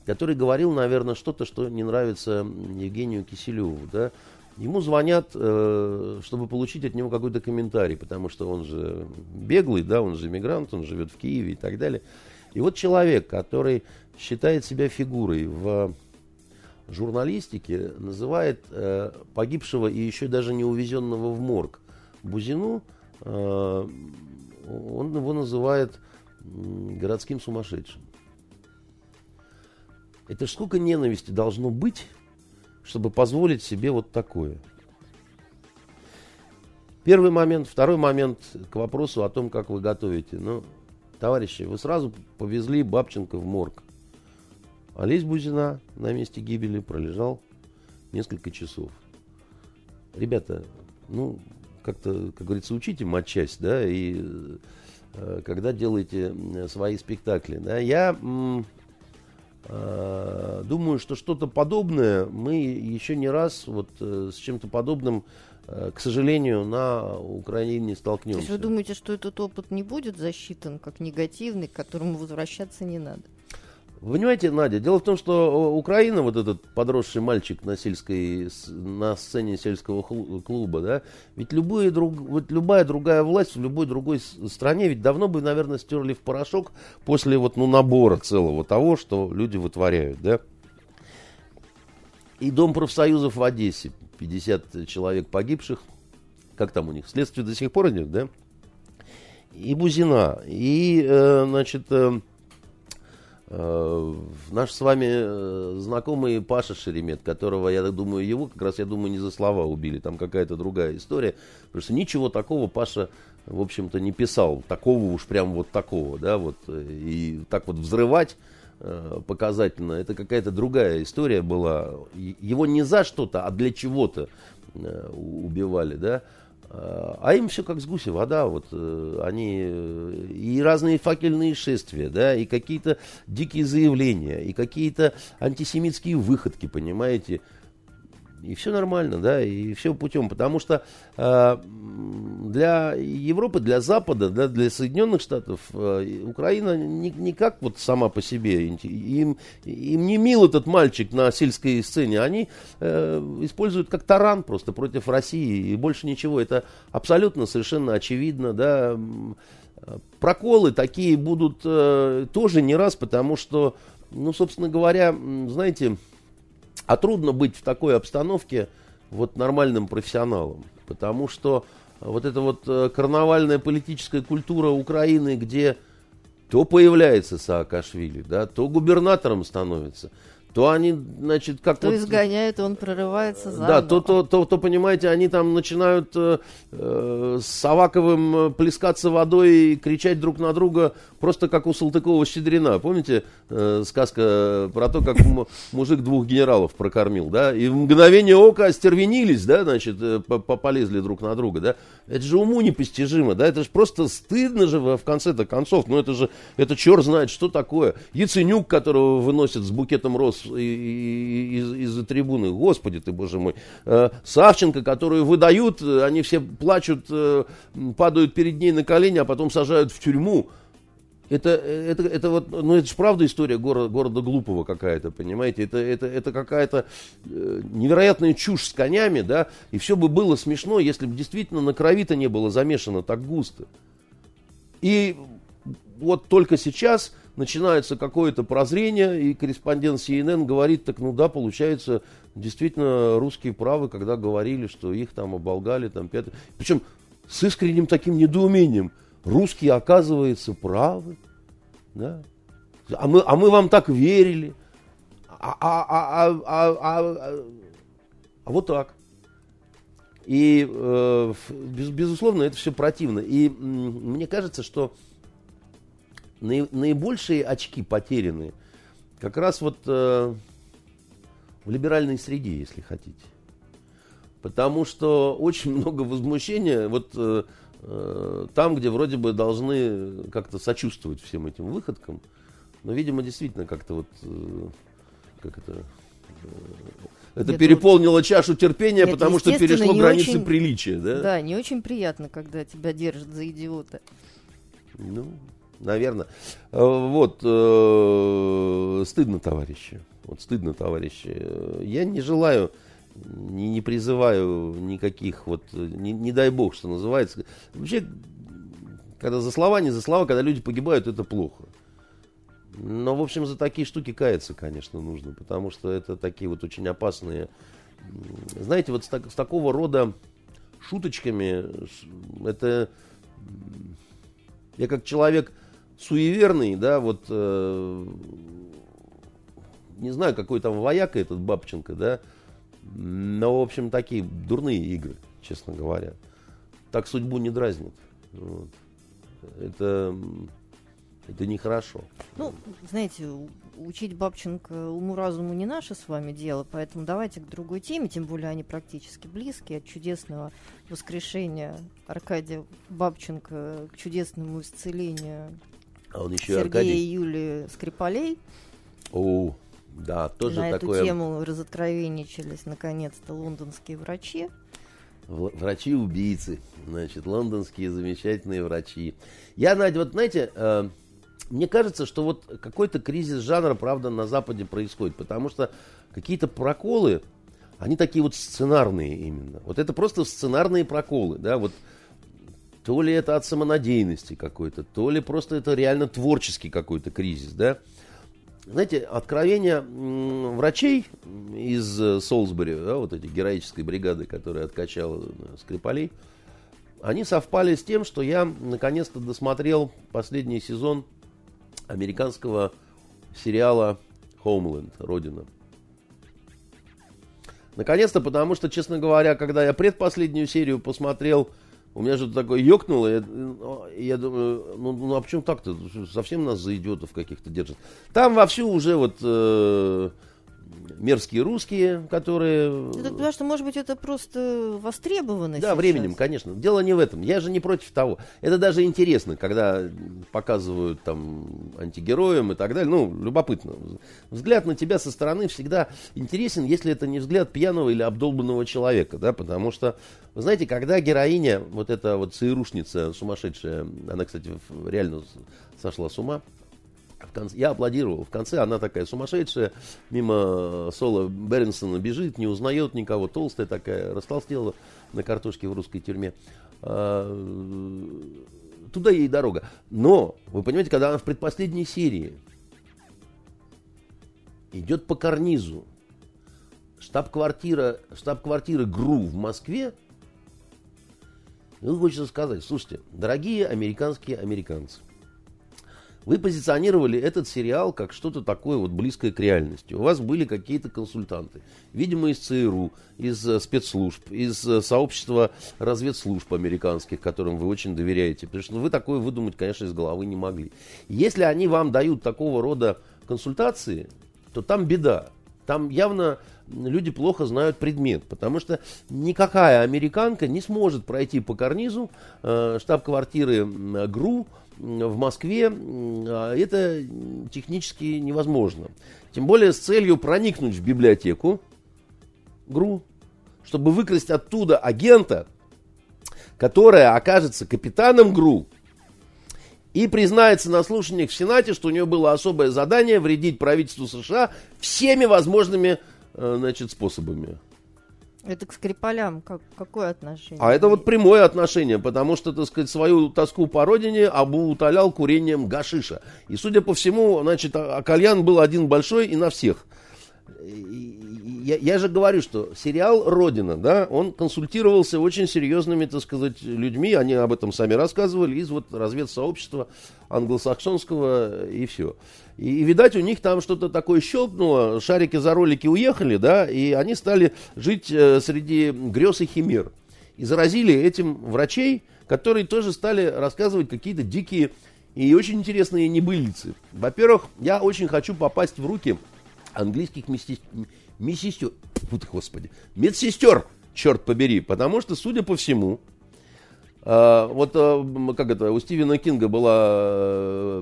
который говорил, наверное, что-то, что не нравится Евгению Киселеву, да, Ему звонят, э, чтобы получить от него какой-то комментарий, потому что он же беглый, да, он же мигрант, он живет в Киеве и так далее. И вот человек, который считает себя фигурой в журналистике, называет э, погибшего и еще даже не увезенного в морг Бузину, э, он его называет городским сумасшедшим. Это ж сколько ненависти должно быть, чтобы позволить себе вот такое. Первый момент. Второй момент к вопросу о том, как вы готовите. Ну, товарищи, вы сразу повезли Бабченко в морг. Олесь Бузина на месте гибели пролежал несколько часов. Ребята, ну, как-то, как говорится, учите матчасть, да, и э, когда делаете свои спектакли, да, я Э, думаю, что что-то подобное мы еще не раз вот э, с чем-то подобным, э, к сожалению, на Украине столкнемся. То есть вы думаете, что этот опыт не будет засчитан как негативный, к которому возвращаться не надо? Понимаете, Надя, дело в том, что Украина, вот этот подросший мальчик на, сельской, на сцене сельского клуба, да, ведь любые друг, вот любая другая власть в любой другой стране ведь давно бы, наверное, стерли в порошок после вот, ну, набора целого того, что люди вытворяют, да. И Дом профсоюзов в Одессе, 50 человек погибших, как там у них, следствие до сих пор идет, да? И Бузина, и, э, значит, э, Э, наш с вами э, знакомый Паша Шеремет, которого, я думаю, его как раз, я думаю, не за слова убили, там какая-то другая история, потому что ничего такого Паша, в общем-то, не писал, такого уж прям вот такого, да, вот, и так вот взрывать э, показательно, это какая-то другая история была, его не за что-то, а для чего-то убивали, да, а им все как с гуся вода, вот э, они э, и разные факельные шествия, да, и какие-то дикие заявления, и какие-то антисемитские выходки, понимаете, и все нормально, да, и все путем, потому что э, для Европы, для Запада, да, для Соединенных Штатов э, Украина не, не как вот сама по себе, им, им не мил этот мальчик на сельской сцене, они э, используют как таран просто против России и больше ничего, это абсолютно совершенно очевидно, да, проколы такие будут э, тоже не раз, потому что ну, собственно говоря, знаете, а трудно быть в такой обстановке вот нормальным профессионалом, потому что вот эта вот э, карнавальная политическая культура Украины, где то появляется Саакашвили, да, то губернатором становится – то они, значит, как то вот... изгоняют, он прорывается за. Да, то, то, то, то, понимаете, они там начинают э, э, с Аваковым э, плескаться водой и кричать друг на друга, просто как у Салтыкова-Щедрина. Помните э, сказка про то, как мужик двух генералов прокормил, да? И в мгновение ока остервенились, да, значит, э, полезли друг на друга, да? Это же уму непостижимо, да? Это же просто стыдно же в конце-то концов. Ну, это же, это черт знает, что такое. Яценюк, которого выносят с букетом роз из, из-за трибуны. Господи ты, боже мой. Э, Савченко, которую выдают, они все плачут, э, падают перед ней на колени, а потом сажают в тюрьму. Это, это, это вот, ну это же правда история города, города глупого какая-то, понимаете? Это, это, это какая-то э, невероятная чушь с конями, да? И все бы было смешно, если бы действительно на крови-то не было замешано так густо. И вот только сейчас начинается какое-то прозрение, и корреспондент CNN говорит, так ну да, получается, действительно русские правы, когда говорили, что их там оболгали, там пятое. Причем с искренним таким недоумением. Русские, оказывается, правы. Да? А, мы, а мы вам так верили. А, а, а, а, а, а, а вот так. И, э, без, безусловно, это все противно. И мне кажется, что наибольшие очки потеряны как раз вот э, в либеральной среде, если хотите. Потому что очень много возмущения вот э, э, там, где вроде бы должны как-то сочувствовать всем этим выходкам. Но, видимо, действительно как-то вот, э, как это, э, это Нет, переполнило вот... чашу терпения, Нет, потому что перешло границы очень, приличия, да? Да, не очень приятно, когда тебя держат за идиота. Ну, наверное. Э, вот, э, стыдно, товарищи. Вот стыдно, товарищи. Я не желаю, не, не призываю никаких, вот, не, не дай бог, что называется. Вообще, когда за слова, не за слова, когда люди погибают, это плохо. Но, в общем, за такие штуки каяться, конечно, нужно, потому что это такие вот очень опасные... Знаете, вот с, так, с такого рода шуточками, это... Я как человек суеверный, да, вот, э, не знаю, какой там вояка этот Бабченко, да, но, в общем, такие дурные игры, честно говоря. Так судьбу не дразнит. Вот. Это, это нехорошо. Ну, знаете, учить Бабченко уму-разуму не наше с вами дело, поэтому давайте к другой теме, тем более они практически близкие, от чудесного воскрешения Аркадия Бабченко к чудесному исцелению а он еще Сергея Аркадий. и Юлии Скрипалей. О, да, тоже На такое... эту тему разоткровенничались наконец-то лондонские врачи. Врачи-убийцы, значит, лондонские замечательные врачи. Я, Надя, вот знаете, э, мне кажется, что вот какой-то кризис жанра, правда, на Западе происходит, потому что какие-то проколы, они такие вот сценарные именно. Вот это просто сценарные проколы, да, вот то ли это от самонадеянности какой-то, то ли просто это реально творческий какой-то кризис, да. Знаете, откровения врачей из э, Солсбери, да, вот эти героической бригады, которая откачала э, Скрипалей, они совпали с тем, что я наконец-то досмотрел последний сезон американского сериала Homeland, Родина. Наконец-то, потому что, честно говоря, когда я предпоследнюю серию посмотрел, у меня что-то такое ёкнуло, я, я думаю, ну, ну а почему так-то? Совсем нас за идиотов каких-то держат. Там вовсю уже вот э, мерзкие русские, которые... Ну, так, потому что, может быть, это просто востребовано Да, сейчас. временем, конечно. Дело не в этом. Я же не против того. Это даже интересно, когда показывают там антигероям и так далее. Ну, любопытно. Взгляд на тебя со стороны всегда интересен, если это не взгляд пьяного или обдолбанного человека, да, потому что, вы знаете, когда героиня, вот эта вот ЦРУшница сумасшедшая, она, кстати, реально сошла с ума, конце, я аплодировал. В конце она такая сумасшедшая, мимо Соло Бернсона бежит, не узнает никого, толстая такая, растолстела на картошке в русской тюрьме. А, туда ей дорога. Но, вы понимаете, когда она в предпоследней серии идет по карнизу. Штаб-квартира, штаб-квартира ГРУ в Москве. Ну, хочется сказать, слушайте, дорогие американские американцы, вы позиционировали этот сериал как что-то такое вот близкое к реальности. У вас были какие-то консультанты, видимо, из ЦРУ, из э, спецслужб, из э, сообщества разведслужб американских, которым вы очень доверяете. Потому что вы такое выдумать, конечно, из головы не могли. Если они вам дают такого рода консультации, то там беда. Там явно люди плохо знают предмет, потому что никакая американка не сможет пройти по карнизу э, штаб-квартиры ГРУ в Москве. Э, это технически невозможно. Тем более с целью проникнуть в библиотеку ГРУ, чтобы выкрасть оттуда агента, которая окажется капитаном ГРУ, и признается на слушаниях в Сенате, что у нее было особое задание вредить правительству США всеми возможными э, значит, способами. Это к Скрипалям как, какое отношение? А это вот прямое отношение, потому что, так сказать, свою тоску по родине Абу утолял курением гашиша. И, судя по всему, значит, а, а кальян был один большой и на всех я, я же говорю, что сериал «Родина», да, он консультировался очень серьезными, так сказать, людьми, они об этом сами рассказывали, из вот разведсообщества англосаксонского и все. И, и, видать, у них там что-то такое щелкнуло, шарики за ролики уехали, да, и они стали жить э, среди грез и химер. И заразили этим врачей, которые тоже стали рассказывать какие-то дикие и очень интересные небылицы. Во-первых, я очень хочу попасть в руки английских медсестер, вот, господи, медсестер, черт побери, потому что, судя по всему, вот э, как это, у Стивена Кинга была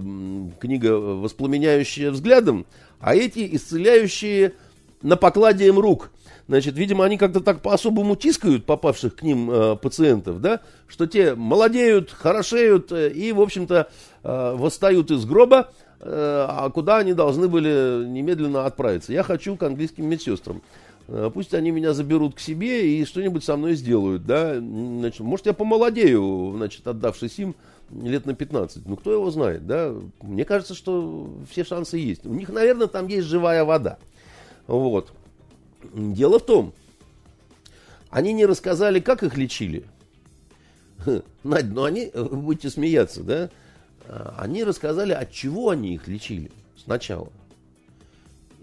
книга «Воспламеняющая взглядом», а эти исцеляющие на покладием рук. Значит, видимо, они как-то так по-особому тискают попавших к ним э, пациентов, да, что те молодеют, хорошеют э, и, в общем-то, э, восстают из гроба, Э, а куда они должны были немедленно отправиться. Я хочу к английским медсестрам. Э, пусть они меня заберут к себе и что-нибудь со мной сделают, да. Значит, может, я помолодею, значит, отдавшись им лет на 15. Ну, кто его знает, да. Мне кажется, что все шансы есть. У них, наверное, там есть живая вода. Вот. Дело в том, они не рассказали, как их лечили. Надь, ну они, вы будете смеяться, да? А, они рассказали, от чего они их лечили сначала.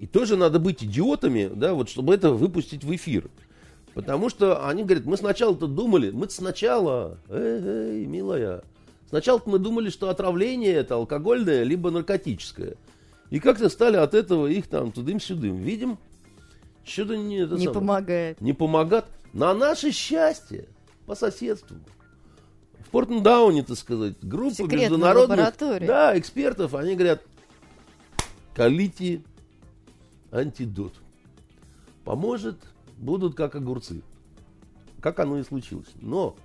И тоже надо быть идиотами, да, вот чтобы это выпустить в эфир. Потому что они говорят, мы сначала-то думали, мы сначала, эй, эй, милая, сначала мы думали, что отравление это алкогольное, либо наркотическое. И как-то стали от этого их там тудым-сюдым. Видим, что-то не, это не самое, помогает. Не помогает. На наше счастье, по соседству. Портендауне, так сказать, группа Секретная международных да, экспертов, они говорят, колите антидот. Поможет, будут как огурцы. Как оно и случилось. Но,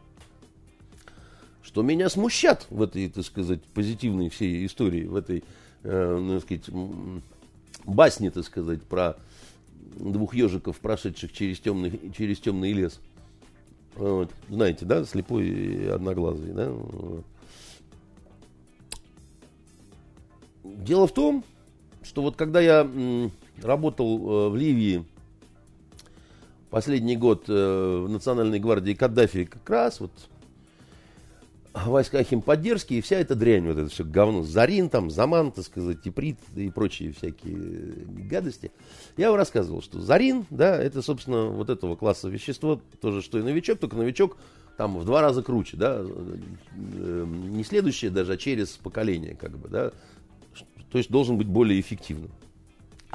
что меня смущат в этой, так сказать, позитивной всей истории, в этой, э, ну, так сказать, басне, так сказать, про двух ежиков, прошедших через темный, через темный лес – вот, знаете, да, слепой и одноглазый, да. Дело в том, что вот когда я работал э, в Ливии последний год э, в Национальной гвардии Каддафи, как раз вот войска химподдержки и вся эта дрянь, вот это все говно, Зарин, там, Заман, так сказать, Типрит и прочие всякие гадости. Я вам рассказывал, что Зарин, да, это, собственно, вот этого класса вещество, тоже, что и новичок, только новичок там в два раза круче, да, не следующее даже, а через поколение, как бы, да, то есть должен быть более эффективным.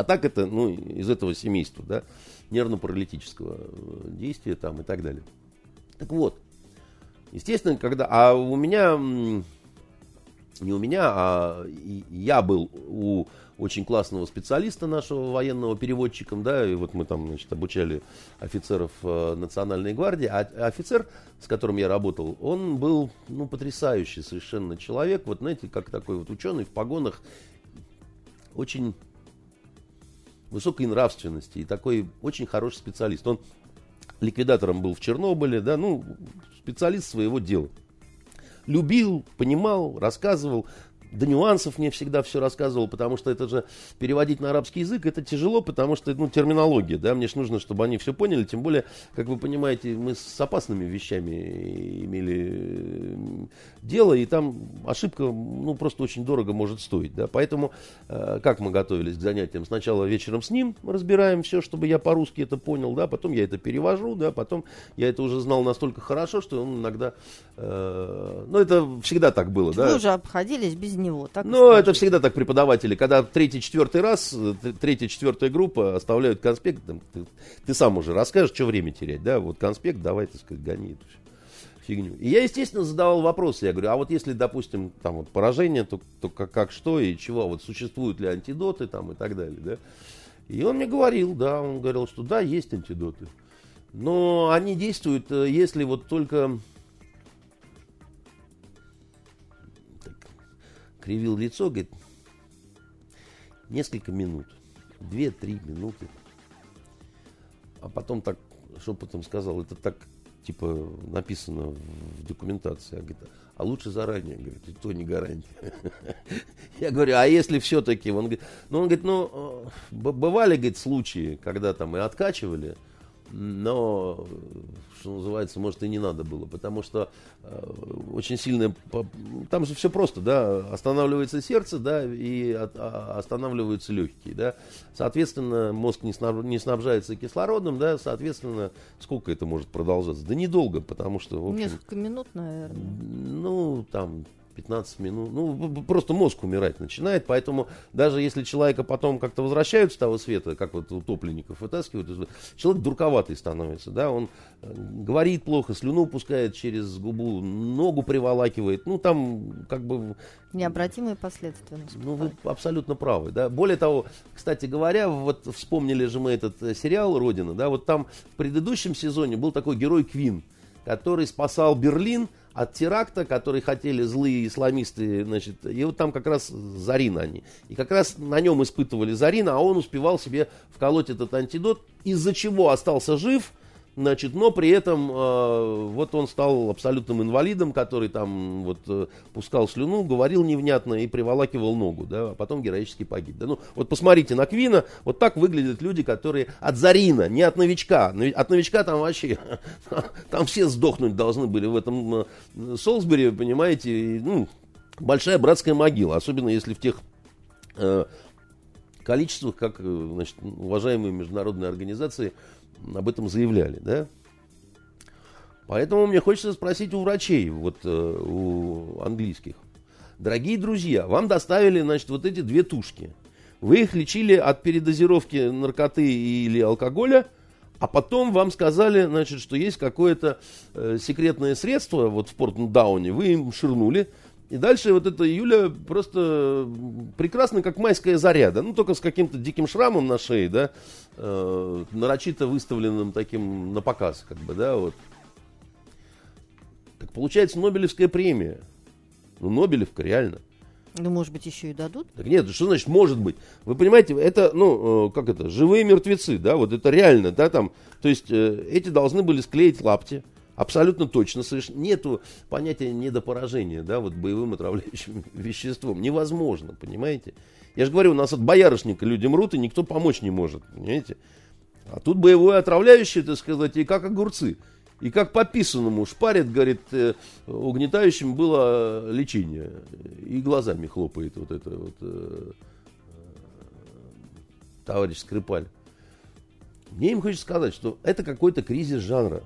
А так это, ну, из этого семейства, да, нервно-паралитического действия там и так далее. Так вот, Естественно, когда... А у меня... Не у меня, а я был у очень классного специалиста нашего военного переводчиком, да, и вот мы там, значит, обучали офицеров э, Национальной гвардии, а офицер, с которым я работал, он был, ну, потрясающий совершенно человек, вот, знаете, как такой вот ученый в погонах, очень высокой нравственности и такой очень хороший специалист. Он ликвидатором был в Чернобыле, да, ну, специалист своего дела. Любил, понимал, рассказывал. До нюансов мне всегда все рассказывал, потому что это же переводить на арабский язык, это тяжело, потому что, ну, терминология, да, мне же нужно, чтобы они все поняли, тем более, как вы понимаете, мы с опасными вещами имели дело, и там ошибка, ну, просто очень дорого может стоить, да, поэтому, э, как мы готовились к занятиям, сначала вечером с ним разбираем все, чтобы я по-русски это понял, да, потом я это перевожу, да, потом я это уже знал настолько хорошо, что он иногда, э, ну, это всегда так было, да. Вы уже обходились без него, так Ну, это всегда так преподаватели, когда третий, четвертый раз, э, третья, четвертая группа оставляют конспект, там, ты, ты сам уже расскажешь, что время терять, да, вот конспект, давай, так сказать, гони эту фигню. И я, естественно, задавал вопросы, я говорю, а вот если, допустим, там вот поражение, то, то как, как что и чего, вот существуют ли антидоты там и так далее, да. И он мне говорил, да, он говорил, что да, есть антидоты. Но они действуют, э, если вот только кривил лицо, говорит, несколько минут, две-три минуты. А потом так шепотом сказал, это так, типа, написано в документации. А, говорит, а лучше заранее, говорит, и то не гарантия. Я говорю, а если все-таки, он говорит, ну, он говорит, ну, э, бывали, говорит, случаи, когда там и откачивали, но, что называется, может и не надо было, потому что э, очень сильно, там же все просто, да, останавливается сердце, да, и от, а, останавливаются легкие, да, соответственно, мозг не, снаб, не снабжается кислородом, да, соответственно, сколько это может продолжаться? Да недолго, потому что, в общем, Несколько минут, наверное. Ну, там, 15 минут. Ну, просто мозг умирать начинает. Поэтому даже если человека потом как-то возвращают с того света, как вот утопленников вытаскивают, человек дурковатый становится. Да? Он э, говорит плохо, слюну пускает через губу, ногу приволакивает. Ну, там как бы... Необратимые последствия. Наступают. Ну, вы абсолютно правы. Да? Более того, кстати говоря, вот вспомнили же мы этот э, сериал «Родина». Да? Вот там в предыдущем сезоне был такой герой Квин, который спасал Берлин – от теракта, который хотели злые исламисты, значит, и вот там как раз Зарин они. И как раз на нем испытывали Зарина, а он успевал себе вколоть этот антидот, из-за чего остался жив, Значит, но при этом э, вот он стал абсолютным инвалидом, который там вот э, пускал слюну, говорил невнятно и приволакивал ногу, да, а потом героически погиб. Да. Ну, вот посмотрите на Квина, вот так выглядят люди, которые от Зарина, не от новичка. От новичка там вообще, там все сдохнуть должны были в этом э, Солсбери, понимаете, ну, большая братская могила, особенно если в тех э, количествах, как э, значит, уважаемые международные организации об этом заявляли, да? Поэтому мне хочется спросить у врачей, вот э, у английских. Дорогие друзья, вам доставили, значит, вот эти две тушки. Вы их лечили от передозировки наркоты или алкоголя, а потом вам сказали, значит, что есть какое-то э, секретное средство, вот в Портендауне, вы им ширнули, и дальше вот эта Юля просто прекрасно, как майская заряда. Ну, только с каким-то диким шрамом на шее, да, э, нарочито выставленным таким на показ, как бы, да, вот. Так получается Нобелевская премия. Ну, Нобелевка, реально. Ну, может быть, еще и дадут? Так нет, что значит может быть? Вы понимаете, это, ну, э, как это, живые мертвецы, да, вот это реально, да, там, то есть э, эти должны были склеить лапти, Абсолютно точно. Совершенно нету понятия недопоражения, да, вот боевым отравляющим веществом. Невозможно, понимаете? Я же говорю, у нас от боярышника люди мрут, и никто помочь не может, понимаете? А тут боевое отравляющее, так сказать, и как огурцы. И как по писанному шпарит, говорит, э, угнетающим было лечение. И глазами хлопает вот это вот э, товарищ Скрипаль. Мне им хочется сказать, что это какой-то кризис жанра.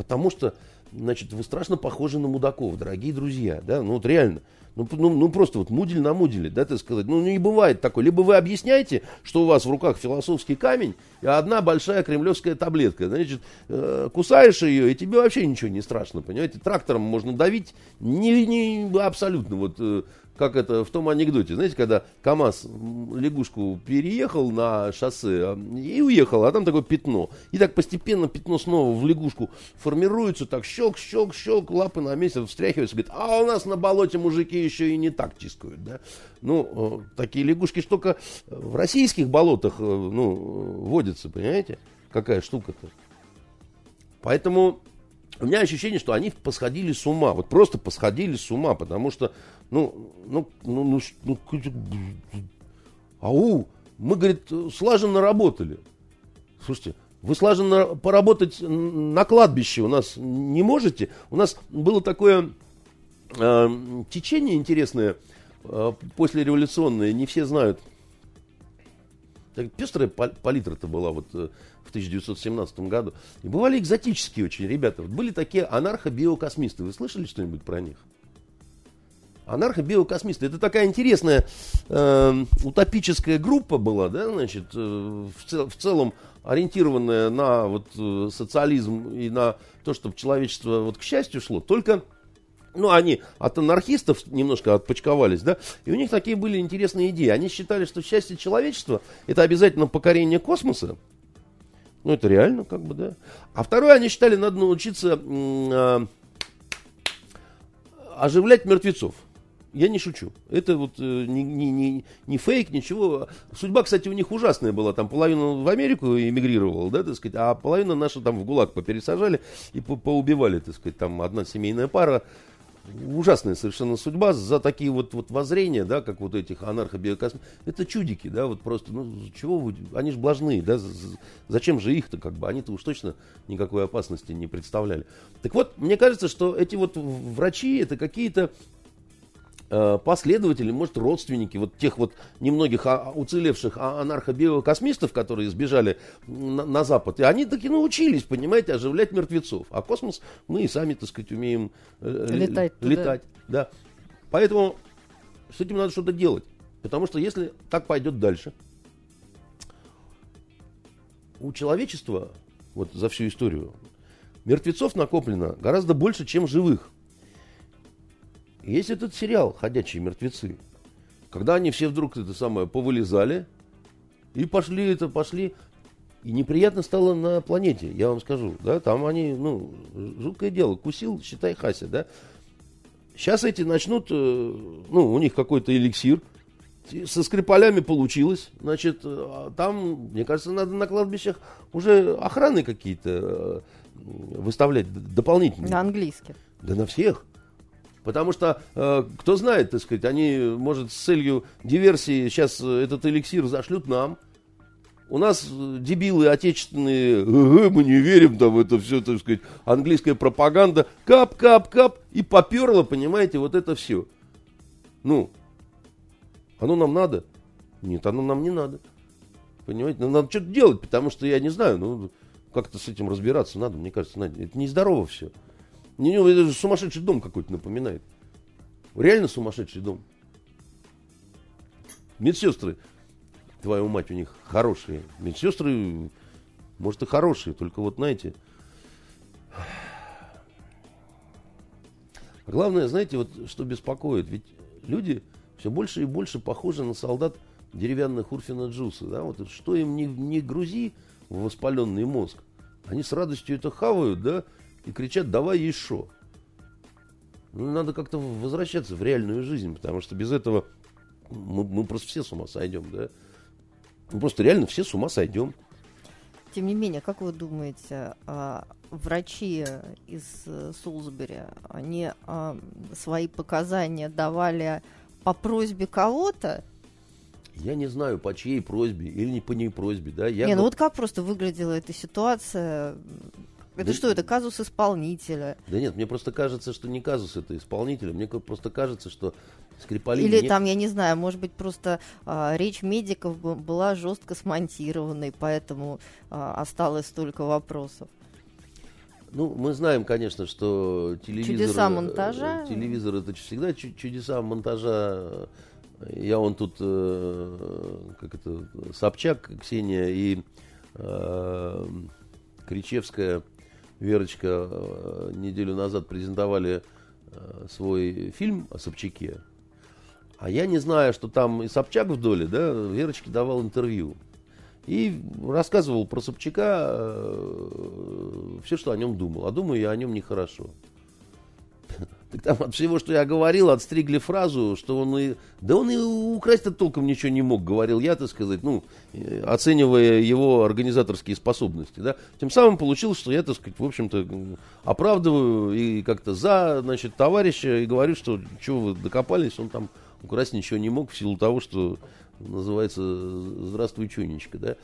Потому что, значит, вы страшно похожи на мудаков, дорогие друзья, да, ну вот реально. Ну, ну, ну просто вот мудель на муделе, да, так сказать. Ну, не бывает такой. Либо вы объясняете, что у вас в руках философский камень, и одна большая кремлевская таблетка. Значит, э, кусаешь ее, и тебе вообще ничего не страшно, понимаете? Трактором можно давить не, не абсолютно вот э, как это в том анекдоте, знаете, когда КАМАЗ лягушку переехал на шоссе а, и уехал, а там такое пятно. И так постепенно пятно снова в лягушку формируется, так щелк, щелк, щелк, лапы на месяц встряхиваются, говорит, а у нас на болоте мужики еще и не так тискают, да. Ну, э, такие лягушки только в российских болотах, э, ну, водятся, понимаете, какая штука-то. Поэтому у меня ощущение, что они посходили с ума. Вот просто посходили с ума, потому что, ну, ну, ну, ну, ну ау, мы, говорит, слаженно работали. Слушайте, вы слаженно поработать на кладбище у нас не можете? У нас было такое э, течение интересное, э, послереволюционное, не все знают. Так, пестрая палитра-то была вот э, в 1917 году. И бывали экзотические очень ребята. Вот были такие анархо-биокосмисты. Вы слышали что-нибудь про них? Анархо-биокосмисты. Это такая интересная э, утопическая группа была, да, значит, э, в, цел, в целом ориентированная на вот, э, социализм и на то, чтобы человечество вот, к счастью шло. Только ну, они от анархистов немножко отпочковались, да, и у них такие были интересные идеи. Они считали, что счастье человечества – это обязательно покорение космоса, ну, это реально, как бы, да. А второе, они считали, надо научиться э, оживлять мертвецов. Я не шучу. Это вот э, не, не, не, не фейк, ничего. Судьба, кстати, у них ужасная была. Там половина в Америку эмигрировала, да, так сказать, а половина наша там в ГУЛАГ попересажали и по поубивали, так сказать. Там одна семейная пара ужасная совершенно судьба за такие вот, вот воззрения, да, как вот этих анархобиокосмов. Это чудики, да, вот просто, ну, чего вы, они же блажные, да, зачем же их-то, как бы, они-то уж точно никакой опасности не представляли. Так вот, мне кажется, что эти вот врачи, это какие-то последователи, может, родственники вот тех вот немногих а, уцелевших а, анархобиокосмистов, которые сбежали на, на Запад. И они таки научились, понимаете, оживлять мертвецов. А космос мы и сами, так сказать, умеем э, летать. летать да. Поэтому с этим надо что-то делать. Потому что если так пойдет дальше, у человечества, вот за всю историю, мертвецов накоплено гораздо больше, чем живых. Есть этот сериал «Ходячие мертвецы», когда они все вдруг это самое повылезали и пошли это, пошли. И неприятно стало на планете, я вам скажу. Да, там они, ну, жуткое дело. Кусил, считай, Хася, да. Сейчас эти начнут, э, ну, у них какой-то эликсир. Со скрипалями получилось. Значит, э, там, мне кажется, надо на кладбищах уже охраны какие-то э, выставлять дополнительные. На английский. Да на всех. Потому что, э, кто знает, так сказать, они, может, с целью диверсии сейчас этот эликсир зашлют нам. У нас дебилы отечественные, мы не верим там в это все, так сказать, английская пропаганда. Кап, кап, кап, и поперло, понимаете, вот это все. Ну, оно нам надо? Нет, оно нам не надо. Понимаете, ну, надо что-то делать, потому что я не знаю, ну, как-то с этим разбираться надо, мне кажется, надо. Это нездорово все. Не, не, это же сумасшедший дом какой-то напоминает. Реально сумасшедший дом. Медсестры, твою мать, у них хорошие. Медсестры, может, и хорошие, только вот, знаете... Главное, знаете, вот что беспокоит, ведь люди все больше и больше похожи на солдат деревянных Урфина Джуса. Да? Вот что им не, не грузи в воспаленный мозг, они с радостью это хавают, да, и кричат «давай еще». Ну, надо как-то возвращаться в реальную жизнь, потому что без этого мы, мы просто все с ума сойдем, да? Мы просто реально все с ума сойдем. Тем не менее, как вы думаете, а, врачи из Сулсбери, они а, свои показания давали по просьбе кого-то? Я не знаю, по чьей просьбе или не по ней просьбе, да? Я не, ну вот как просто выглядела эта ситуация? Это да, что, это казус исполнителя? Да нет, мне просто кажется, что не казус это исполнителя. Мне просто кажется, что Скрипали Или не... там, я не знаю, может быть, просто а, речь медиков была жестко смонтированной, поэтому а, осталось столько вопросов. Ну, мы знаем, конечно, что телевизор... Чудеса монтажа? Э, телевизор это всегда чудеса монтажа. Я он тут, э, как это, Собчак, Ксения и э, Кричевская Верочка э, неделю назад презентовали э, свой фильм о Собчаке. А я не знаю, что там и Собчак в доле, да, Верочке давал интервью. И рассказывал про Собчака э, все, что о нем думал. А думаю я о нем нехорошо. Так там от всего, что я говорил, отстригли фразу, что он и... Да он и украсть-то толком ничего не мог, говорил я, так сказать, ну, э, оценивая его организаторские способности, да. Тем самым получилось, что я, так сказать, в общем-то, оправдываю и как-то за, значит, товарища и говорю, что, чего вы докопались, он там украсть ничего не мог в силу того, что называется «Здравствуй, Чунечка», да.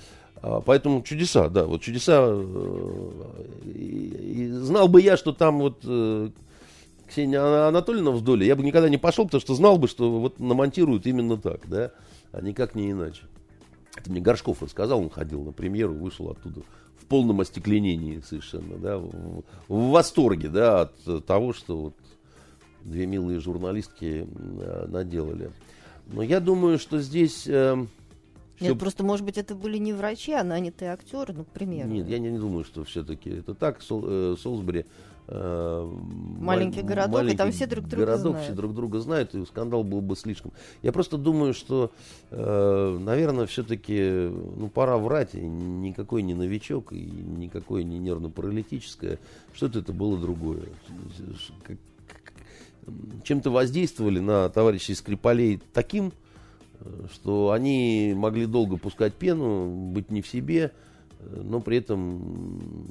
А, поэтому чудеса, да, вот чудеса. Э, и, знал бы я, что там вот э, Ксения Анатольевна в доле, я бы никогда не пошел, потому что знал бы, что вот намонтируют именно так, да, а никак не иначе. Это мне Горшков рассказал, он ходил на премьеру, вышел оттуда в полном остекленении совершенно, да, в, в восторге, да, от того, что вот две милые журналистки э, наделали. Но я думаю, что здесь... Э, нет, все... просто, может быть, это были не врачи, а нанятые актеры, ну, к примеру. Нет, я не, не думаю, что все-таки это так. Сол, э, Солсбери маленький городок, маленький и там все друг друга городок, знают. все друг друга знают, и скандал был бы слишком. Я просто думаю, что, э, наверное, все-таки ну, пора врать. Никакой не новичок и никакой не нервно-паралитическое. Что-то это было другое. Чем-то воздействовали на товарищей Скрипалей таким, что они могли долго пускать пену, быть не в себе, но при этом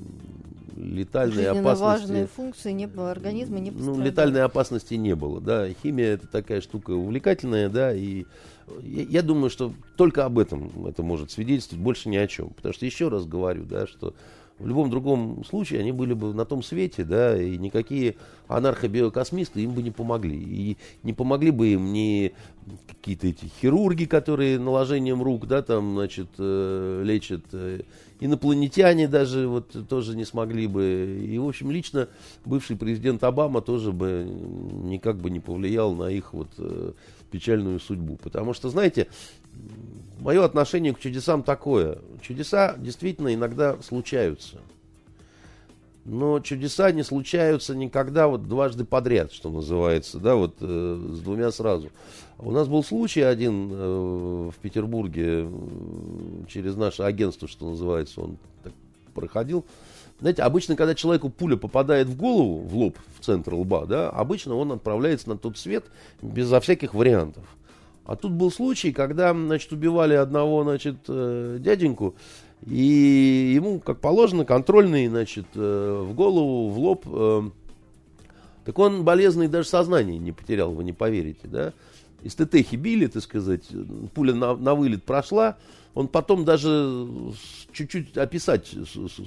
летальной опасности... важные функции не было, организма не Ну, летальной опасности не было, да. Химия это такая штука увлекательная, да, и я, я думаю, что только об этом это может свидетельствовать, больше ни о чем. Потому что, еще раз говорю, да, что в любом другом случае они были бы на том свете, да, и никакие анархобиокосмисты им бы не помогли. И не помогли бы им ни какие-то эти хирурги, которые наложением рук, да, там, значит, э, лечат. Инопланетяне даже вот тоже не смогли бы. И, в общем, лично бывший президент Обама тоже бы никак бы не повлиял на их вот э, печальную судьбу. Потому что, знаете, мое отношение к чудесам такое. Чудеса действительно иногда случаются. Но чудеса не случаются никогда вот дважды подряд, что называется, да, вот э, с двумя сразу. У нас был случай один э, в Петербурге э, через наше агентство, что называется, он так проходил. Знаете, обычно, когда человеку пуля попадает в голову, в лоб, в центр лба, да, обычно он отправляется на тот свет безо всяких вариантов. А тут был случай, когда, значит, убивали одного, значит, э, дяденьку, и ему, как положено, контрольный, значит, э, в голову, в лоб. Э, так он болезный даже сознание не потерял, вы не поверите, да. Из ТТХи били, так сказать, пуля на, на вылет прошла, он потом даже чуть-чуть описать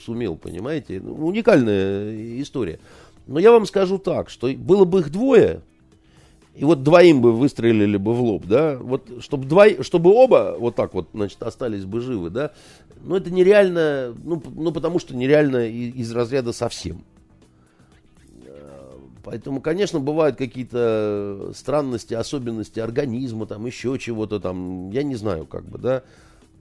сумел, понимаете. Уникальная история. Но я вам скажу так, что было бы их двое, и вот двоим бы выстрелили бы в лоб, да, вот чтобы, двое, чтобы оба вот так вот, значит, остались бы живы, да, ну это нереально, ну, ну потому что нереально из разряда совсем. Поэтому, конечно, бывают какие-то странности, особенности организма, там еще чего-то там, я не знаю, как бы, да.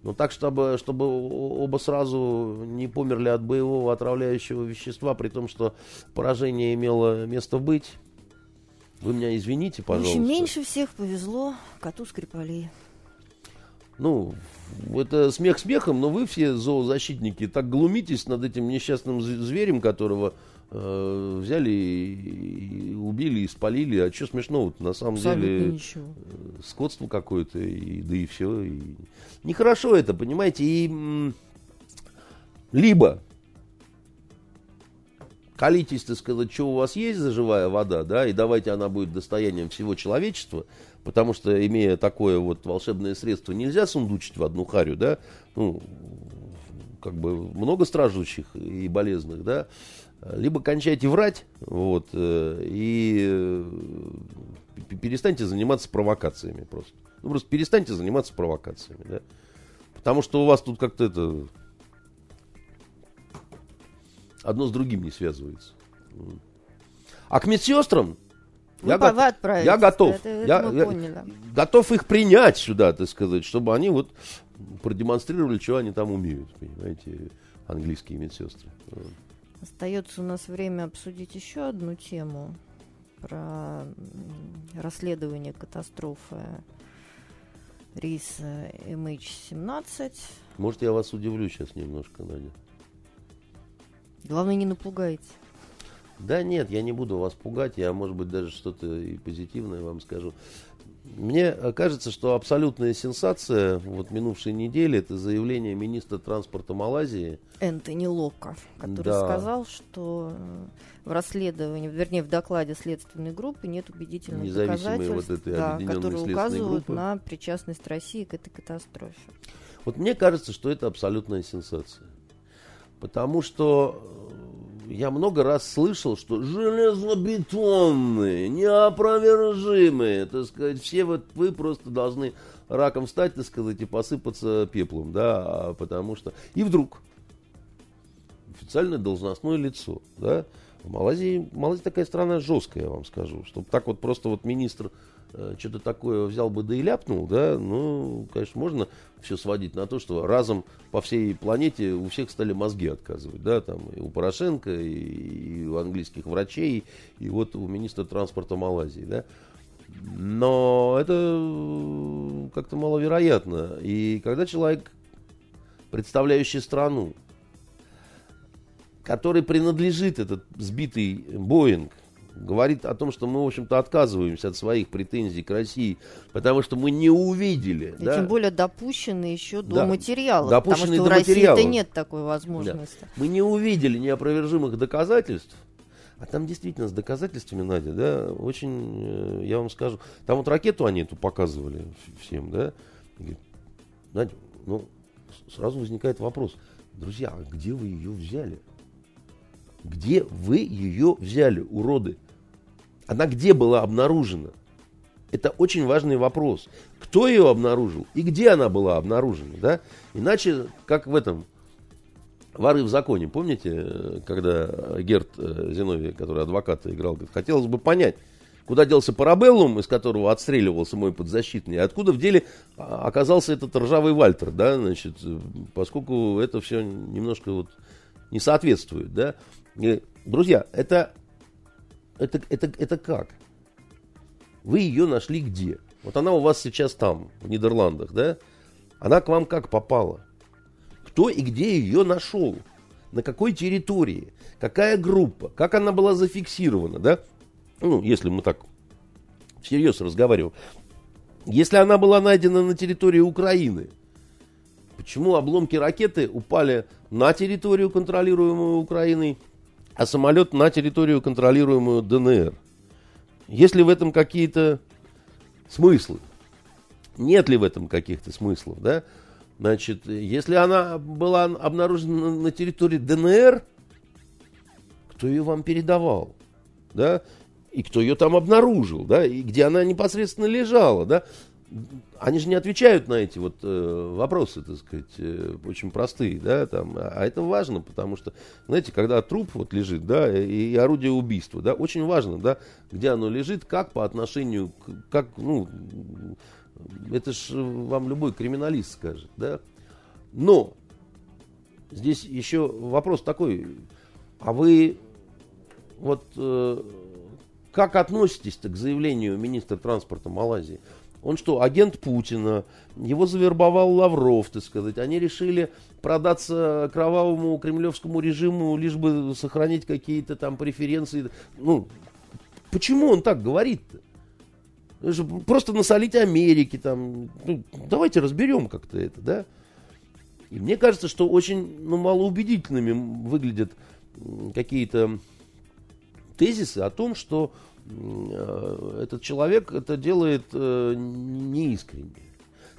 Но так, чтобы, чтобы оба сразу не померли от боевого отравляющего вещества, при том, что поражение имело место быть, вы меня извините, пожалуйста. В общем, меньше всех повезло коту Скрипалей. Ну, это смех смехом, но вы все зоозащитники так глумитесь над этим несчастным зверем, которого э, взяли и, и убили, и спалили. А что смешного-то? На самом Абсолютно деле ничего. Э, скотство какое-то, и, да и все. И... Нехорошо это, понимаете? И либо колитесь, так сказать, что у вас есть за живая вода, да, и давайте она будет достоянием всего человечества, потому что, имея такое вот волшебное средство, нельзя сундучить в одну харю, да, ну, как бы много страждущих и болезных, да, либо кончайте врать, вот, э, и э, перестаньте заниматься провокациями просто. Ну, просто перестаньте заниматься провокациями, да. Потому что у вас тут как-то это одно с другим не связывается. А к медсестрам я, го- я готов. Это, это я, я готов их принять сюда, так сказать, чтобы они вот продемонстрировали, что они там умеют, понимаете, английские медсестры. Остается у нас время обсудить еще одну тему про расследование катастрофы рейса MH17. Может, я вас удивлю сейчас немножко, Надя. Главное, не напугайте. Да нет, я не буду вас пугать, я, может быть, даже что-то и позитивное вам скажу. Мне кажется, что абсолютная сенсация вот минувшей недели это заявление министра транспорта Малайзии. Энтони Лока, который да. сказал, что в расследовании, вернее, в докладе следственной группы нет убедительных Независимые доказательств, вот этой да, которые указывают группы. на причастность России к этой катастрофе. Вот мне кажется, что это абсолютная сенсация. Потому что э, я много раз слышал, что железобетонные, неопровержимые, так сказать, все вот вы просто должны раком стать, так сказать, и посыпаться пеплом, да, потому что... И вдруг официальное должностное лицо, да, в Малайзии, Малайзия такая страна жесткая, я вам скажу, чтобы так вот просто вот министр что-то такое взял бы да и ляпнул, да, ну, конечно, можно все сводить на то, что разом по всей планете у всех стали мозги отказывать, да, там и у Порошенко, и, и у английских врачей, и вот у министра транспорта Малайзии, да. Но это как-то маловероятно. И когда человек, представляющий страну, который принадлежит этот сбитый Боинг, говорит о том, что мы, в общем-то, отказываемся от своих претензий к России, потому что мы не увидели. И да? тем более допущены еще до Да. материалов, Допущены потому что до у России-то нет такой возможности. Мы не увидели неопровержимых доказательств. А там действительно с доказательствами, Надя, да, очень, э, я вам скажу, там вот ракету они эту показывали всем, да. Говорит, Надя, ну, сразу возникает вопрос, друзья, а где вы ее взяли? Где вы ее взяли, уроды? Она где была обнаружена? Это очень важный вопрос. Кто ее обнаружил и где она была обнаружена, да? Иначе, как в этом Воры в законе, помните, э, когда Герт э, Зиновий, который адвоката играл, говорит, хотелось бы понять, куда делся парабеллум, из которого отстреливался мой подзащитный, и откуда в деле а, оказался этот ржавый Вальтер, да, значит, э, поскольку это все немножко вот не соответствует, да. И, друзья, это, это, это, это как? Вы ее нашли где? Вот она у вас сейчас там, в Нидерландах, да? Она к вам как попала? Кто и где ее нашел? На какой территории? Какая группа? Как она была зафиксирована, да? Ну, если мы так всерьез разговариваем. Если она была найдена на территории Украины, почему обломки ракеты упали на территорию, контролируемую Украиной, а самолет на территорию, контролируемую ДНР? Есть ли в этом какие-то смыслы? Нет ли в этом каких-то смыслов, да? Значит, если она была обнаружена на территории ДНР, кто ее вам передавал, да? И кто ее там обнаружил, да? И где она непосредственно лежала, да? Они же не отвечают на эти вот э, вопросы, так сказать, э, очень простые, да, там, а это важно, потому что, знаете, когда труп вот лежит, да, и, и орудие убийства, да, очень важно, да, где оно лежит, как по отношению, к, как, ну, это ж вам любой криминалист скажет, да. Но здесь еще вопрос такой, а вы вот э, как относитесь-то к заявлению министра транспорта Малайзии? Он что, агент Путина, его завербовал Лавров, так сказать. Они решили продаться кровавому кремлевскому режиму, лишь бы сохранить какие-то там преференции. Ну, почему он так говорит-то? Просто насолить Америке там. Ну, давайте разберем как-то это, да? И мне кажется, что очень ну, малоубедительными выглядят какие-то тезисы о том, что этот человек это делает э, неискренне.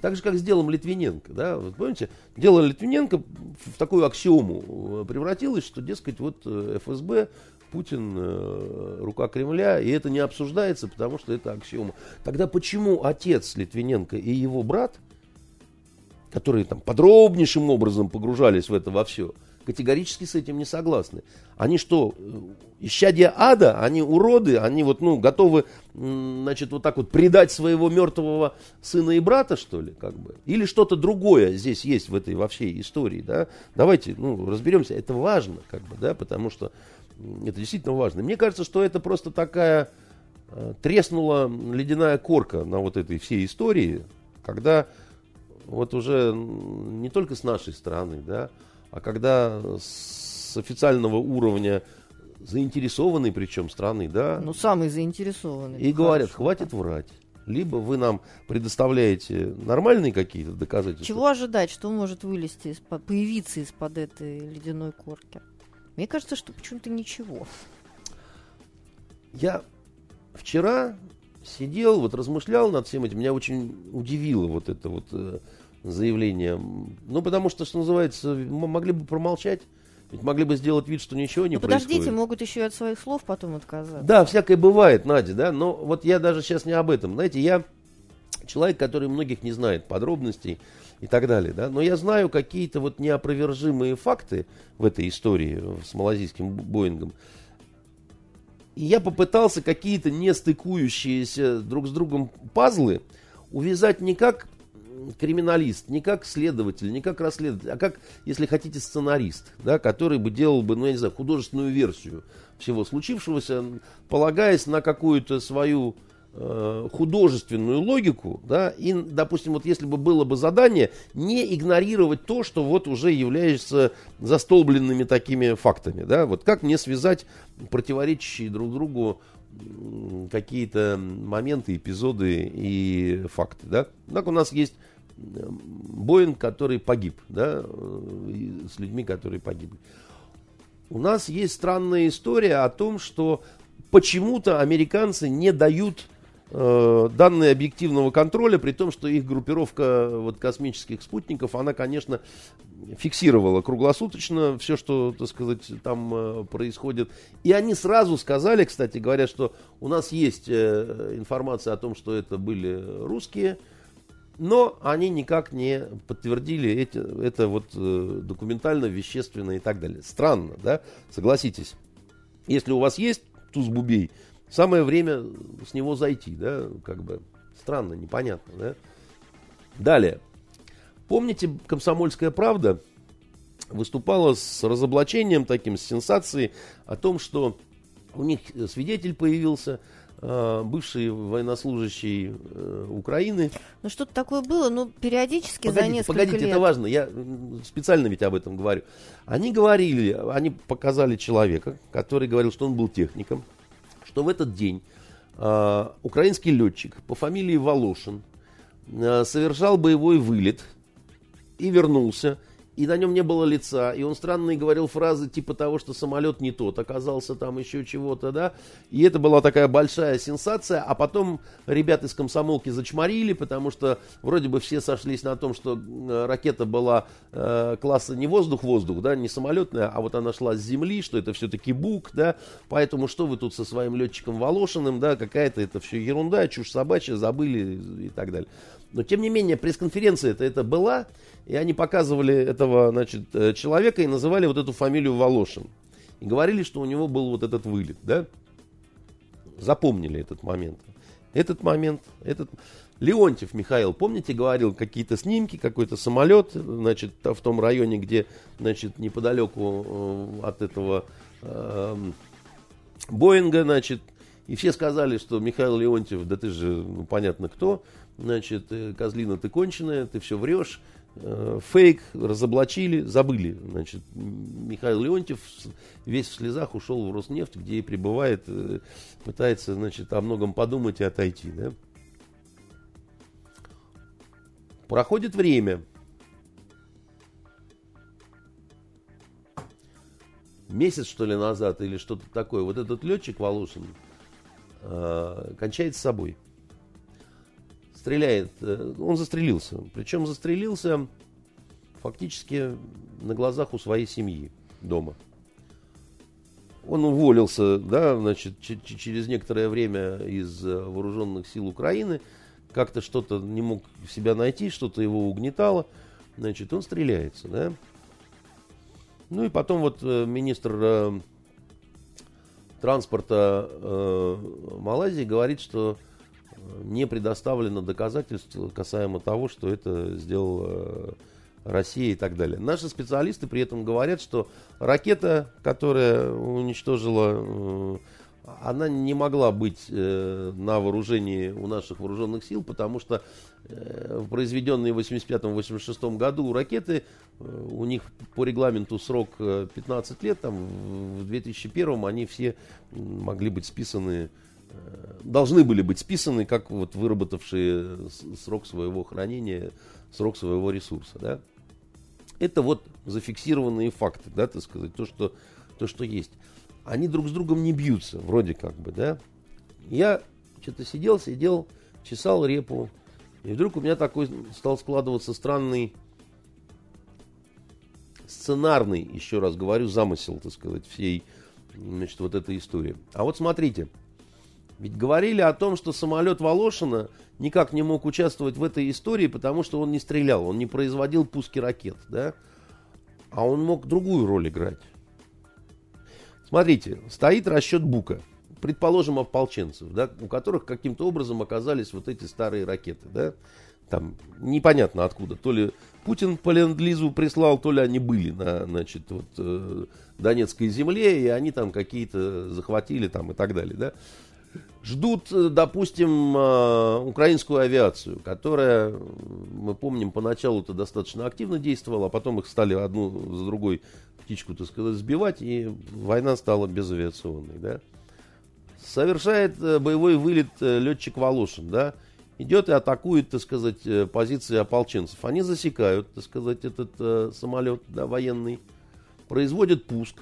Так же, как с делом Литвиненко. Да? Вот помните, дело Литвиненко в такую аксиому э, превратилось, что, дескать, вот э, ФСБ, Путин, э, рука Кремля, и это не обсуждается, потому что это аксиома. Тогда почему отец Литвиненко и его брат, которые там подробнейшим образом погружались в это во все, категорически с этим не согласны. Они что, э, исчадия ада, они уроды, они вот, ну, готовы, значит, вот так вот предать своего мертвого сына и брата, что ли, как бы? Или что-то другое здесь есть в этой во всей истории, да? Давайте, ну, разберемся, это важно, как бы, да, потому что это действительно важно. Мне кажется, что это просто такая э, треснула ледяная корка на вот этой всей истории, когда вот уже не только с нашей стороны, да, а когда с официального уровня заинтересованной причем страны, да. Ну, самый заинтересованный. И говорят, хватит врать. Либо вы нам предоставляете нормальные какие-то доказательства. Чего ожидать, что может вылезти, из появиться из-под этой ледяной корки? Мне кажется, что почему-то ничего. Я вчера сидел, вот размышлял над всем этим. Меня очень удивило вот это вот э, заявление. Ну, потому что, что называется, могли бы промолчать. Ведь могли бы сделать вид, что ничего не ну, происходит. Подождите, могут еще и от своих слов потом отказаться. Да, всякое бывает, Надя, да. Но вот я даже сейчас не об этом. Знаете, я человек, который многих не знает подробностей и так далее, да. Но я знаю какие-то вот неопровержимые факты в этой истории с малазийским Боингом. И я попытался какие-то не стыкующиеся друг с другом пазлы увязать не как криминалист, не как следователь, не как расследователь, а как, если хотите, сценарист, да, который бы делал бы, ну, я не знаю, художественную версию всего случившегося, полагаясь на какую-то свою э, художественную логику, да, и, допустим, вот если бы было бы задание не игнорировать то, что вот уже является застолбленными такими фактами, да, вот как мне связать противоречащие друг другу какие-то моменты, эпизоды и факты. Да? Так у нас есть Боинг, который погиб, да, с людьми, которые погибли. У нас есть странная история о том, что почему-то американцы не дают э, данные объективного контроля, при том, что их группировка вот, космических спутников, она, конечно, фиксировала круглосуточно все, что, так сказать, там э, происходит. И они сразу сказали, кстати говоря, что у нас есть э, информация о том, что это были русские, но они никак не подтвердили эти, это вот э, документально, вещественно и так далее. Странно, да? Согласитесь. Если у вас есть туз-бубей, самое время с него зайти, да? Как бы странно, непонятно, да? Далее. Помните, «Комсомольская правда» выступала с разоблачением таким, с сенсацией о том, что у них свидетель появился, бывший военнослужащий э, Украины. Ну что-то такое было, ну периодически погодите, за несколько погодите, лет. это важно, я специально ведь об этом говорю. Они говорили, они показали человека, который говорил, что он был техником, что в этот день э, украинский летчик по фамилии Волошин э, совершал боевой вылет – и вернулся, и на нем не было лица, и он странные говорил фразы типа того, что самолет не тот, оказался там еще чего-то, да, и это была такая большая сенсация, а потом ребят из комсомолки зачморили, потому что вроде бы все сошлись на том, что ракета была э, класса не воздух-воздух, да, не самолетная, а вот она шла с земли, что это все-таки БУК, да, поэтому что вы тут со своим летчиком Волошиным, да, какая-то это все ерунда, чушь собачья, забыли и так далее. Но, тем не менее, пресс-конференция это, это была, и они показывали этого значит, э, человека и называли вот эту фамилию Волошин. И говорили, что у него был вот этот вылет, да? Запомнили этот момент. Этот момент, этот... Леонтьев Михаил, помните, говорил какие-то снимки, какой-то самолет, значит, в том районе, где, значит, неподалеку э, от этого э, Боинга, значит, и все сказали, что Михаил Леонтьев, да ты же, ну, понятно кто, значит, э, козлина ты конченая, ты все врешь, фейк, разоблачили, забыли. Значит, Михаил Леонтьев весь в слезах ушел в Роснефть, где и пребывает, э, пытается, значит, о многом подумать и отойти, да. Проходит время. Месяц, что ли, назад или что-то такое. Вот этот летчик Волошин э, кончает с собой стреляет, э, он застрелился. Причем застрелился фактически на глазах у своей семьи дома. Он уволился, да, значит, через некоторое время из э, вооруженных сил Украины, как-то что-то не мог себя найти, что-то его угнетало, значит, он стреляется, да. Ну и потом вот э, министр транспорта Малайзии говорит, что не предоставлено доказательств касаемо того, что это сделала э, Россия и так далее. Наши специалисты при этом говорят, что ракета, которая уничтожила э, она не могла быть э, на вооружении у наших вооруженных сил, потому что произведенные в 85-86 году ракеты, у них по регламенту срок 15 э, лет, там в 2001 они все могли быть списаны, должны были быть списаны, как вот выработавшие срок своего хранения, срок своего ресурса. Да? Это вот зафиксированные факты, да, так сказать, то, что, то, что есть они друг с другом не бьются, вроде как бы, да. Я что-то сидел, сидел, чесал репу, и вдруг у меня такой стал складываться странный сценарный, еще раз говорю, замысел, так сказать, всей, значит, вот этой истории. А вот смотрите, ведь говорили о том, что самолет Волошина никак не мог участвовать в этой истории, потому что он не стрелял, он не производил пуски ракет, да? А он мог другую роль играть. Смотрите, стоит расчет Бука, предположим, ополченцев, да, у которых каким-то образом оказались вот эти старые ракеты, да, там непонятно откуда, то ли Путин по ленд-лизу прислал, то ли они были на, значит, вот, э, Донецкой земле, и они там какие-то захватили там и так далее, да. Ждут, э, допустим, э, украинскую авиацию, которая, мы помним, поначалу-то достаточно активно действовала, а потом их стали одну за другой птичку, так сказать, сбивать, и война стала безавиационной, да. Совершает э, боевой вылет летчик Волошин, да, идет и атакует, так сказать, позиции ополченцев. Они засекают, так сказать, этот самолет да, военный, производят пуск,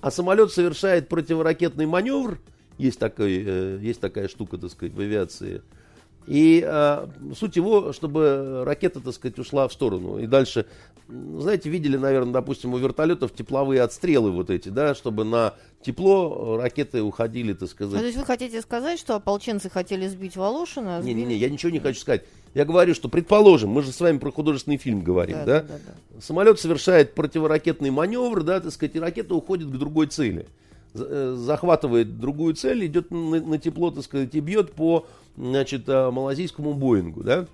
а самолет совершает противоракетный маневр – есть, такой, э, есть такая штука, так сказать, в авиации. И э, суть его, чтобы ракета, так сказать, ушла в сторону. И дальше, знаете, видели, наверное, допустим, у вертолетов тепловые отстрелы вот эти, да, чтобы на тепло ракеты уходили, так сказать. Ну, то есть вы хотите сказать, что ополченцы хотели сбить Волошина? А Не-не-не, я ничего не хочу сказать. Я говорю, что, предположим, мы же с вами про художественный фильм говорим, да? да? да, да, да. Самолет совершает противоракетный маневр, да, так сказать, и ракета уходит к другой цели. Э, захватывает другую цель, идет на, на тепло, так сказать, и бьет по значит, э, малазийскому Боингу. Да?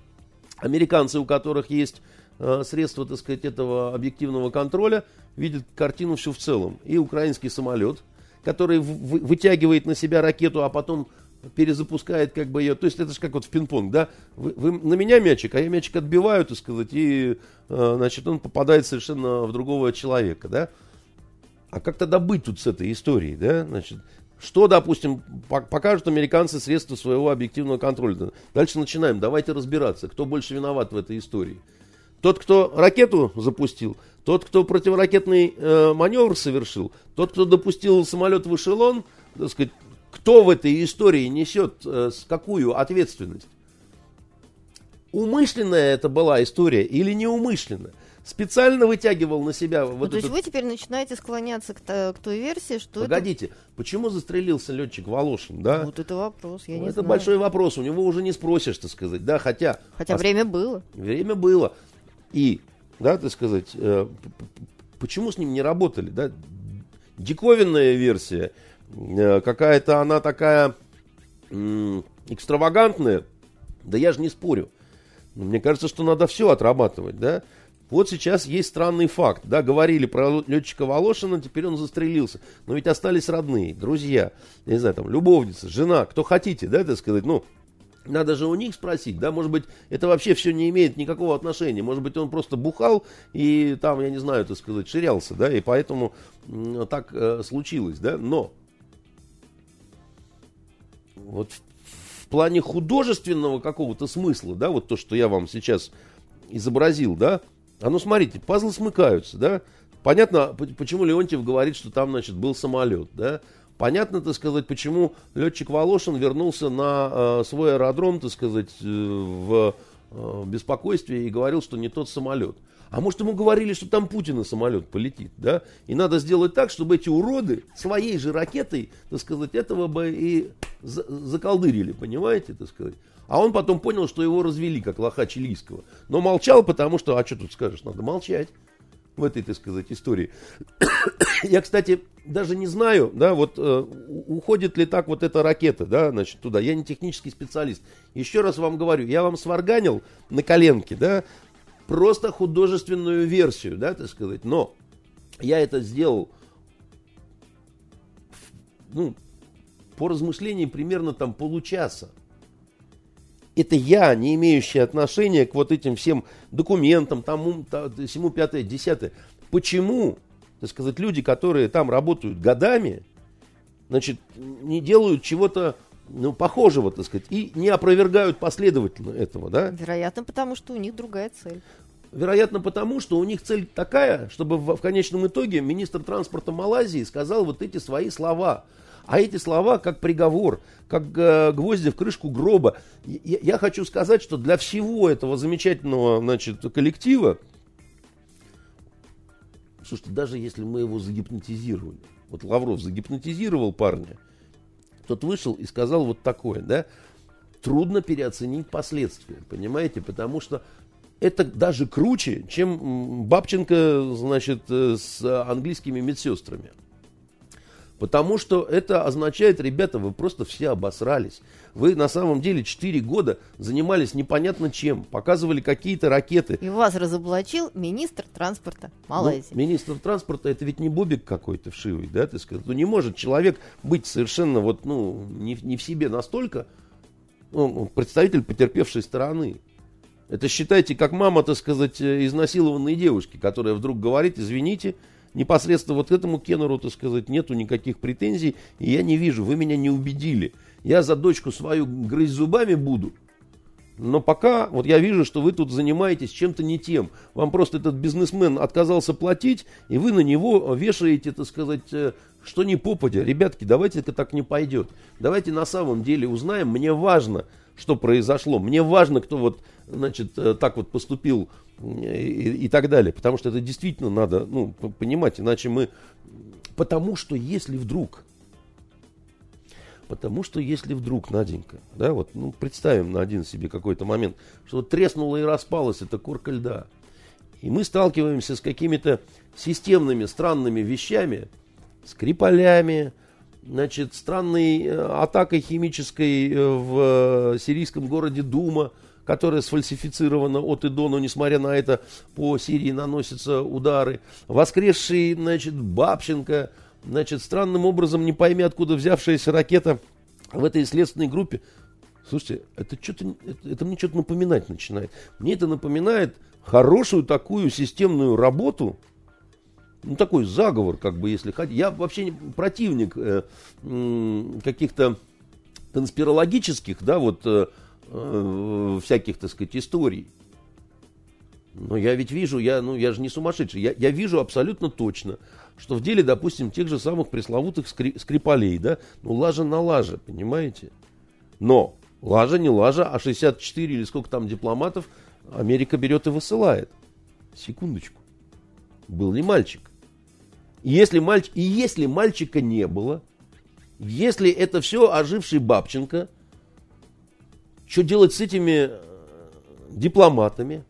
Американцы, у которых есть э, средства, так сказать, этого объективного контроля, видят картину всю в целом. И украинский самолет, который вытягивает на себя ракету, а потом перезапускает как бы ее. То есть это же как вот в пинг-понг, да? Вы, вы на меня мячик, а я мячик отбиваю, так сказать, и, значит, он попадает совершенно в другого человека, да? А как тогда быть тут с этой историей, да? Значит, что, допустим, покажут американцы средства своего объективного контроля? Дальше начинаем. Давайте разбираться, кто больше виноват в этой истории. Тот, кто ракету запустил, тот, кто противоракетный э, маневр совершил, тот, кто допустил самолет в эшелон, так сказать, кто в этой истории несет э, какую ответственность? Умышленная это была история или неумышленная? Специально вытягивал на себя вот ну, То есть вы теперь начинаете склоняться к, к той версии, что Погодите, это... почему застрелился летчик Волошин, да? Вот это вопрос, я ну, не это знаю. большой вопрос, у него уже не спросишь, так сказать, да, хотя... Хотя время было. Время было. И, да, так сказать, э, почему с ним не работали, да? Диковинная версия, э, какая-то она такая э, экстравагантная, да я же не спорю. Мне кажется, что надо все отрабатывать, да? Вот сейчас есть странный факт. Да, говорили про летчика Волошина, теперь он застрелился. Но ведь остались родные, друзья, не знаю, там, любовница, жена, кто хотите, да, так сказать, ну, надо же у них спросить, да, может быть, это вообще все не имеет никакого отношения. Может быть, он просто бухал и там, я не знаю, так сказать, ширялся, да, и поэтому так э, случилось, да. Но вот в плане художественного какого-то смысла, да, вот то, что я вам сейчас изобразил, да, а ну смотрите, пазлы смыкаются, да? Понятно, почему Леонтьев говорит, что там, значит, был самолет, да? Понятно, так сказать, почему летчик Волошин вернулся на э, свой аэродром, так сказать, э, в э, беспокойстве и говорил, что не тот самолет. А может, ему говорили, что там Путина самолет полетит, да? И надо сделать так, чтобы эти уроды своей же ракетой, так сказать, этого бы и заколдырили, понимаете, так сказать? А он потом понял, что его развели, как лоха чилийского. Но молчал, потому что, а что тут скажешь, надо молчать в этой, так сказать, истории. Я, кстати, даже не знаю, да, вот э, уходит ли так вот эта ракета, да, значит, туда. Я не технический специалист. Еще раз вам говорю, я вам сварганил на коленке, да, просто художественную версию, да, так сказать. Но я это сделал, ну, по размышлению примерно там получаса. Это я, не имеющий отношения к вот этим всем документам, тому, всему пятое, десятое. Почему, так сказать, люди, которые там работают годами, значит, не делают чего-то ну, похожего, так сказать, и не опровергают последовательно этого, да? Вероятно, потому что у них другая цель. Вероятно, потому что у них цель такая, чтобы в, в конечном итоге министр транспорта Малайзии сказал вот эти свои слова. А эти слова как приговор, как э, гвозди в крышку гроба. Я, я хочу сказать, что для всего этого замечательного значит, коллектива, слушайте, даже если мы его загипнотизировали, вот Лавров загипнотизировал парня, тот вышел и сказал вот такое, да, трудно переоценить последствия, понимаете, потому что это даже круче, чем Бабченко, значит, э, с английскими медсестрами. Потому что это означает, ребята, вы просто все обосрались. Вы на самом деле 4 года занимались непонятно чем, показывали какие-то ракеты. И вас разоблачил министр транспорта Малайзии. Ну, министр транспорта это ведь не бобик какой-то вшивый, да, ты сказал. Ну не может человек быть совершенно вот, ну, не, не в себе настолько, ну, представитель потерпевшей стороны. Это считайте, как мама, так сказать, э, изнасилованной девушки, которая вдруг говорит, извините, непосредственно вот этому Кеннеру, так сказать, нету никаких претензий, и я не вижу, вы меня не убедили. Я за дочку свою грызть зубами буду, но пока вот я вижу, что вы тут занимаетесь чем-то не тем. Вам просто этот бизнесмен отказался платить, и вы на него вешаете, так сказать, э, что не попадя. Ребятки, давайте это так не пойдет. Давайте на самом деле узнаем. Мне важно, что произошло. Мне важно, кто вот, значит, э, так вот поступил и, и так далее. Потому что это действительно надо ну, понимать, иначе мы... Потому что если вдруг Потому что если вдруг, Наденька, да, вот, ну, представим на один себе какой-то момент, что вот треснула и распалась эта корка льда, и мы сталкиваемся с какими-то системными странными вещами, скрипалями, значит, странной э, атакой химической э, в сирийском городе Дума, которая сфальсифицирована от и до, но несмотря на это по Сирии наносятся удары. Воскресший, значит, Бабченко, значит, странным образом, не пойми откуда взявшаяся ракета в этой следственной группе. Слушайте, это, что-то, это, это мне что-то напоминать начинает. Мне это напоминает хорошую такую системную работу, ну, такой заговор, как бы, если хотите. Я вообще не противник э, каких-то конспирологических, да, вот, э, всяких, так сказать, историй. Но я ведь вижу, я, ну, я же не сумасшедший, я, я вижу абсолютно точно, что в деле, допустим, тех же самых пресловутых скри, скрипалей, да, ну, лажа на лаже, понимаете? Но лажа не лажа, а 64 или сколько там дипломатов Америка берет и высылает. Секундочку. Был ли мальчик? И если, мальч... и если мальчика не было, если это все оживший Бабченко, что делать с этими э, дипломатами?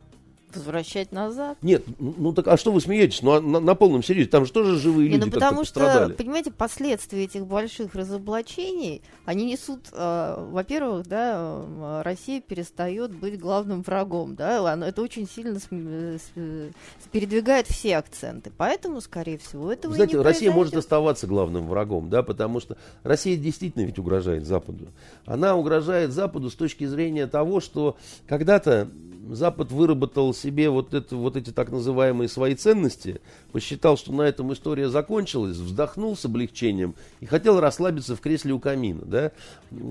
Возвращать назад? Нет, ну, ну так а что вы смеетесь? Ну, а на, на полном серьезе, там же тоже живые Не, люди ну потому что, пострадали. понимаете, последствия этих больших разоблачений, они несут, э, во-первых, да, э, Россия перестает быть главным врагом, да, оно, это очень сильно см- с- передвигает все акценты, поэтому, скорее всего, этого знаете, не Россия может произойдет. оставаться главным врагом, да, потому что Россия действительно ведь угрожает Западу. Она угрожает Западу с точки зрения того, что когда-то Запад выработал себе вот, это, вот эти так называемые свои ценности, посчитал, что на этом история закончилась, вздохнул с облегчением и хотел расслабиться в кресле у камина. Да?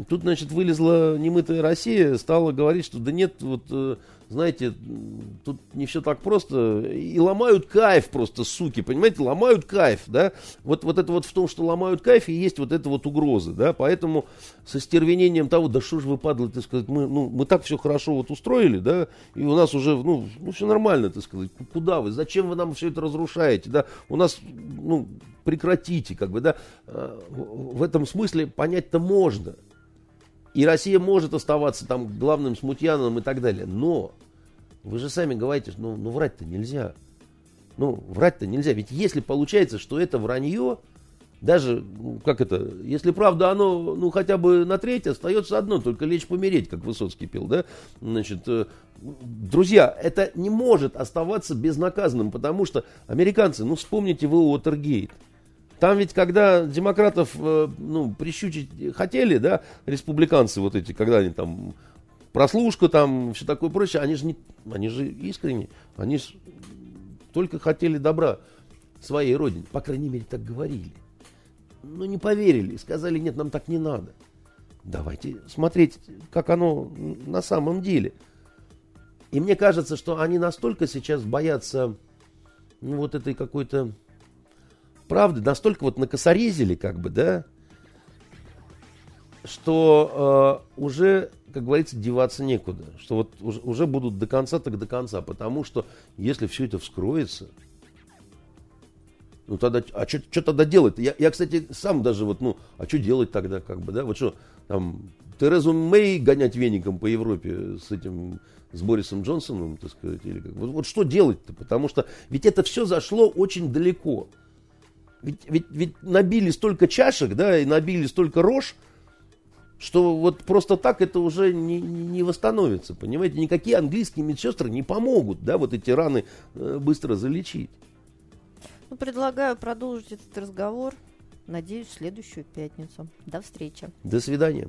Тут, значит, вылезла немытая Россия, стала говорить, что да нет, вот э, знаете, тут не все так просто. И ломают кайф просто, суки, понимаете, ломают кайф, да. Вот, вот это вот в том, что ломают кайф, и есть вот это вот угрозы, да. Поэтому со стервенением того, да что ж вы падлы, так сказать, мы, ну, мы так все хорошо вот устроили, да, и у нас уже, ну, ну все нормально, так сказать. Куда вы, зачем вы нам все это разрушаете, да. У нас, ну, прекратите, как бы, да. Э, В этом смысле понять-то можно. И Россия может оставаться там главным смутьяном и так далее. Но вы же сами говорите, ну, ну врать-то нельзя. Ну, врать-то нельзя. Ведь если получается, что это вранье, даже, ну, как это, если правда оно, ну, хотя бы на треть, остается одно, только лечь помереть, как Высоцкий пел, да? Значит, э, друзья, это не может оставаться безнаказанным, потому что американцы, ну, вспомните вы Уотергейт. Там ведь, когда демократов, э, ну, прищучить хотели, да, республиканцы вот эти, когда они там прослушка там, все такое прочее, они же, не, они же искренне, они же только хотели добра своей родине. По крайней мере, так говорили. Но не поверили, сказали, нет, нам так не надо. Давайте смотреть, как оно на самом деле. И мне кажется, что они настолько сейчас боятся ну, вот этой какой-то правды, настолько вот накосорезили, как бы, да, что э, уже, как говорится, деваться некуда. Что вот уже, уже будут до конца, так до конца. Потому что если все это вскроется, ну тогда, а что тогда делать? Я, я, кстати, сам даже вот, ну, а что делать тогда, как бы, да? Вот что, там, Терезу Мэй гонять веником по Европе с этим, с Борисом Джонсоном, так сказать, или как? Вот, вот что делать-то? Потому что ведь это все зашло очень далеко. Ведь, ведь, ведь набили столько чашек, да, и набили столько рож, что вот просто так это уже не, не восстановится, понимаете? Никакие английские медсестры не помогут, да, вот эти раны э, быстро залечить. Ну, предлагаю продолжить этот разговор, надеюсь, в следующую пятницу. До встречи. До свидания.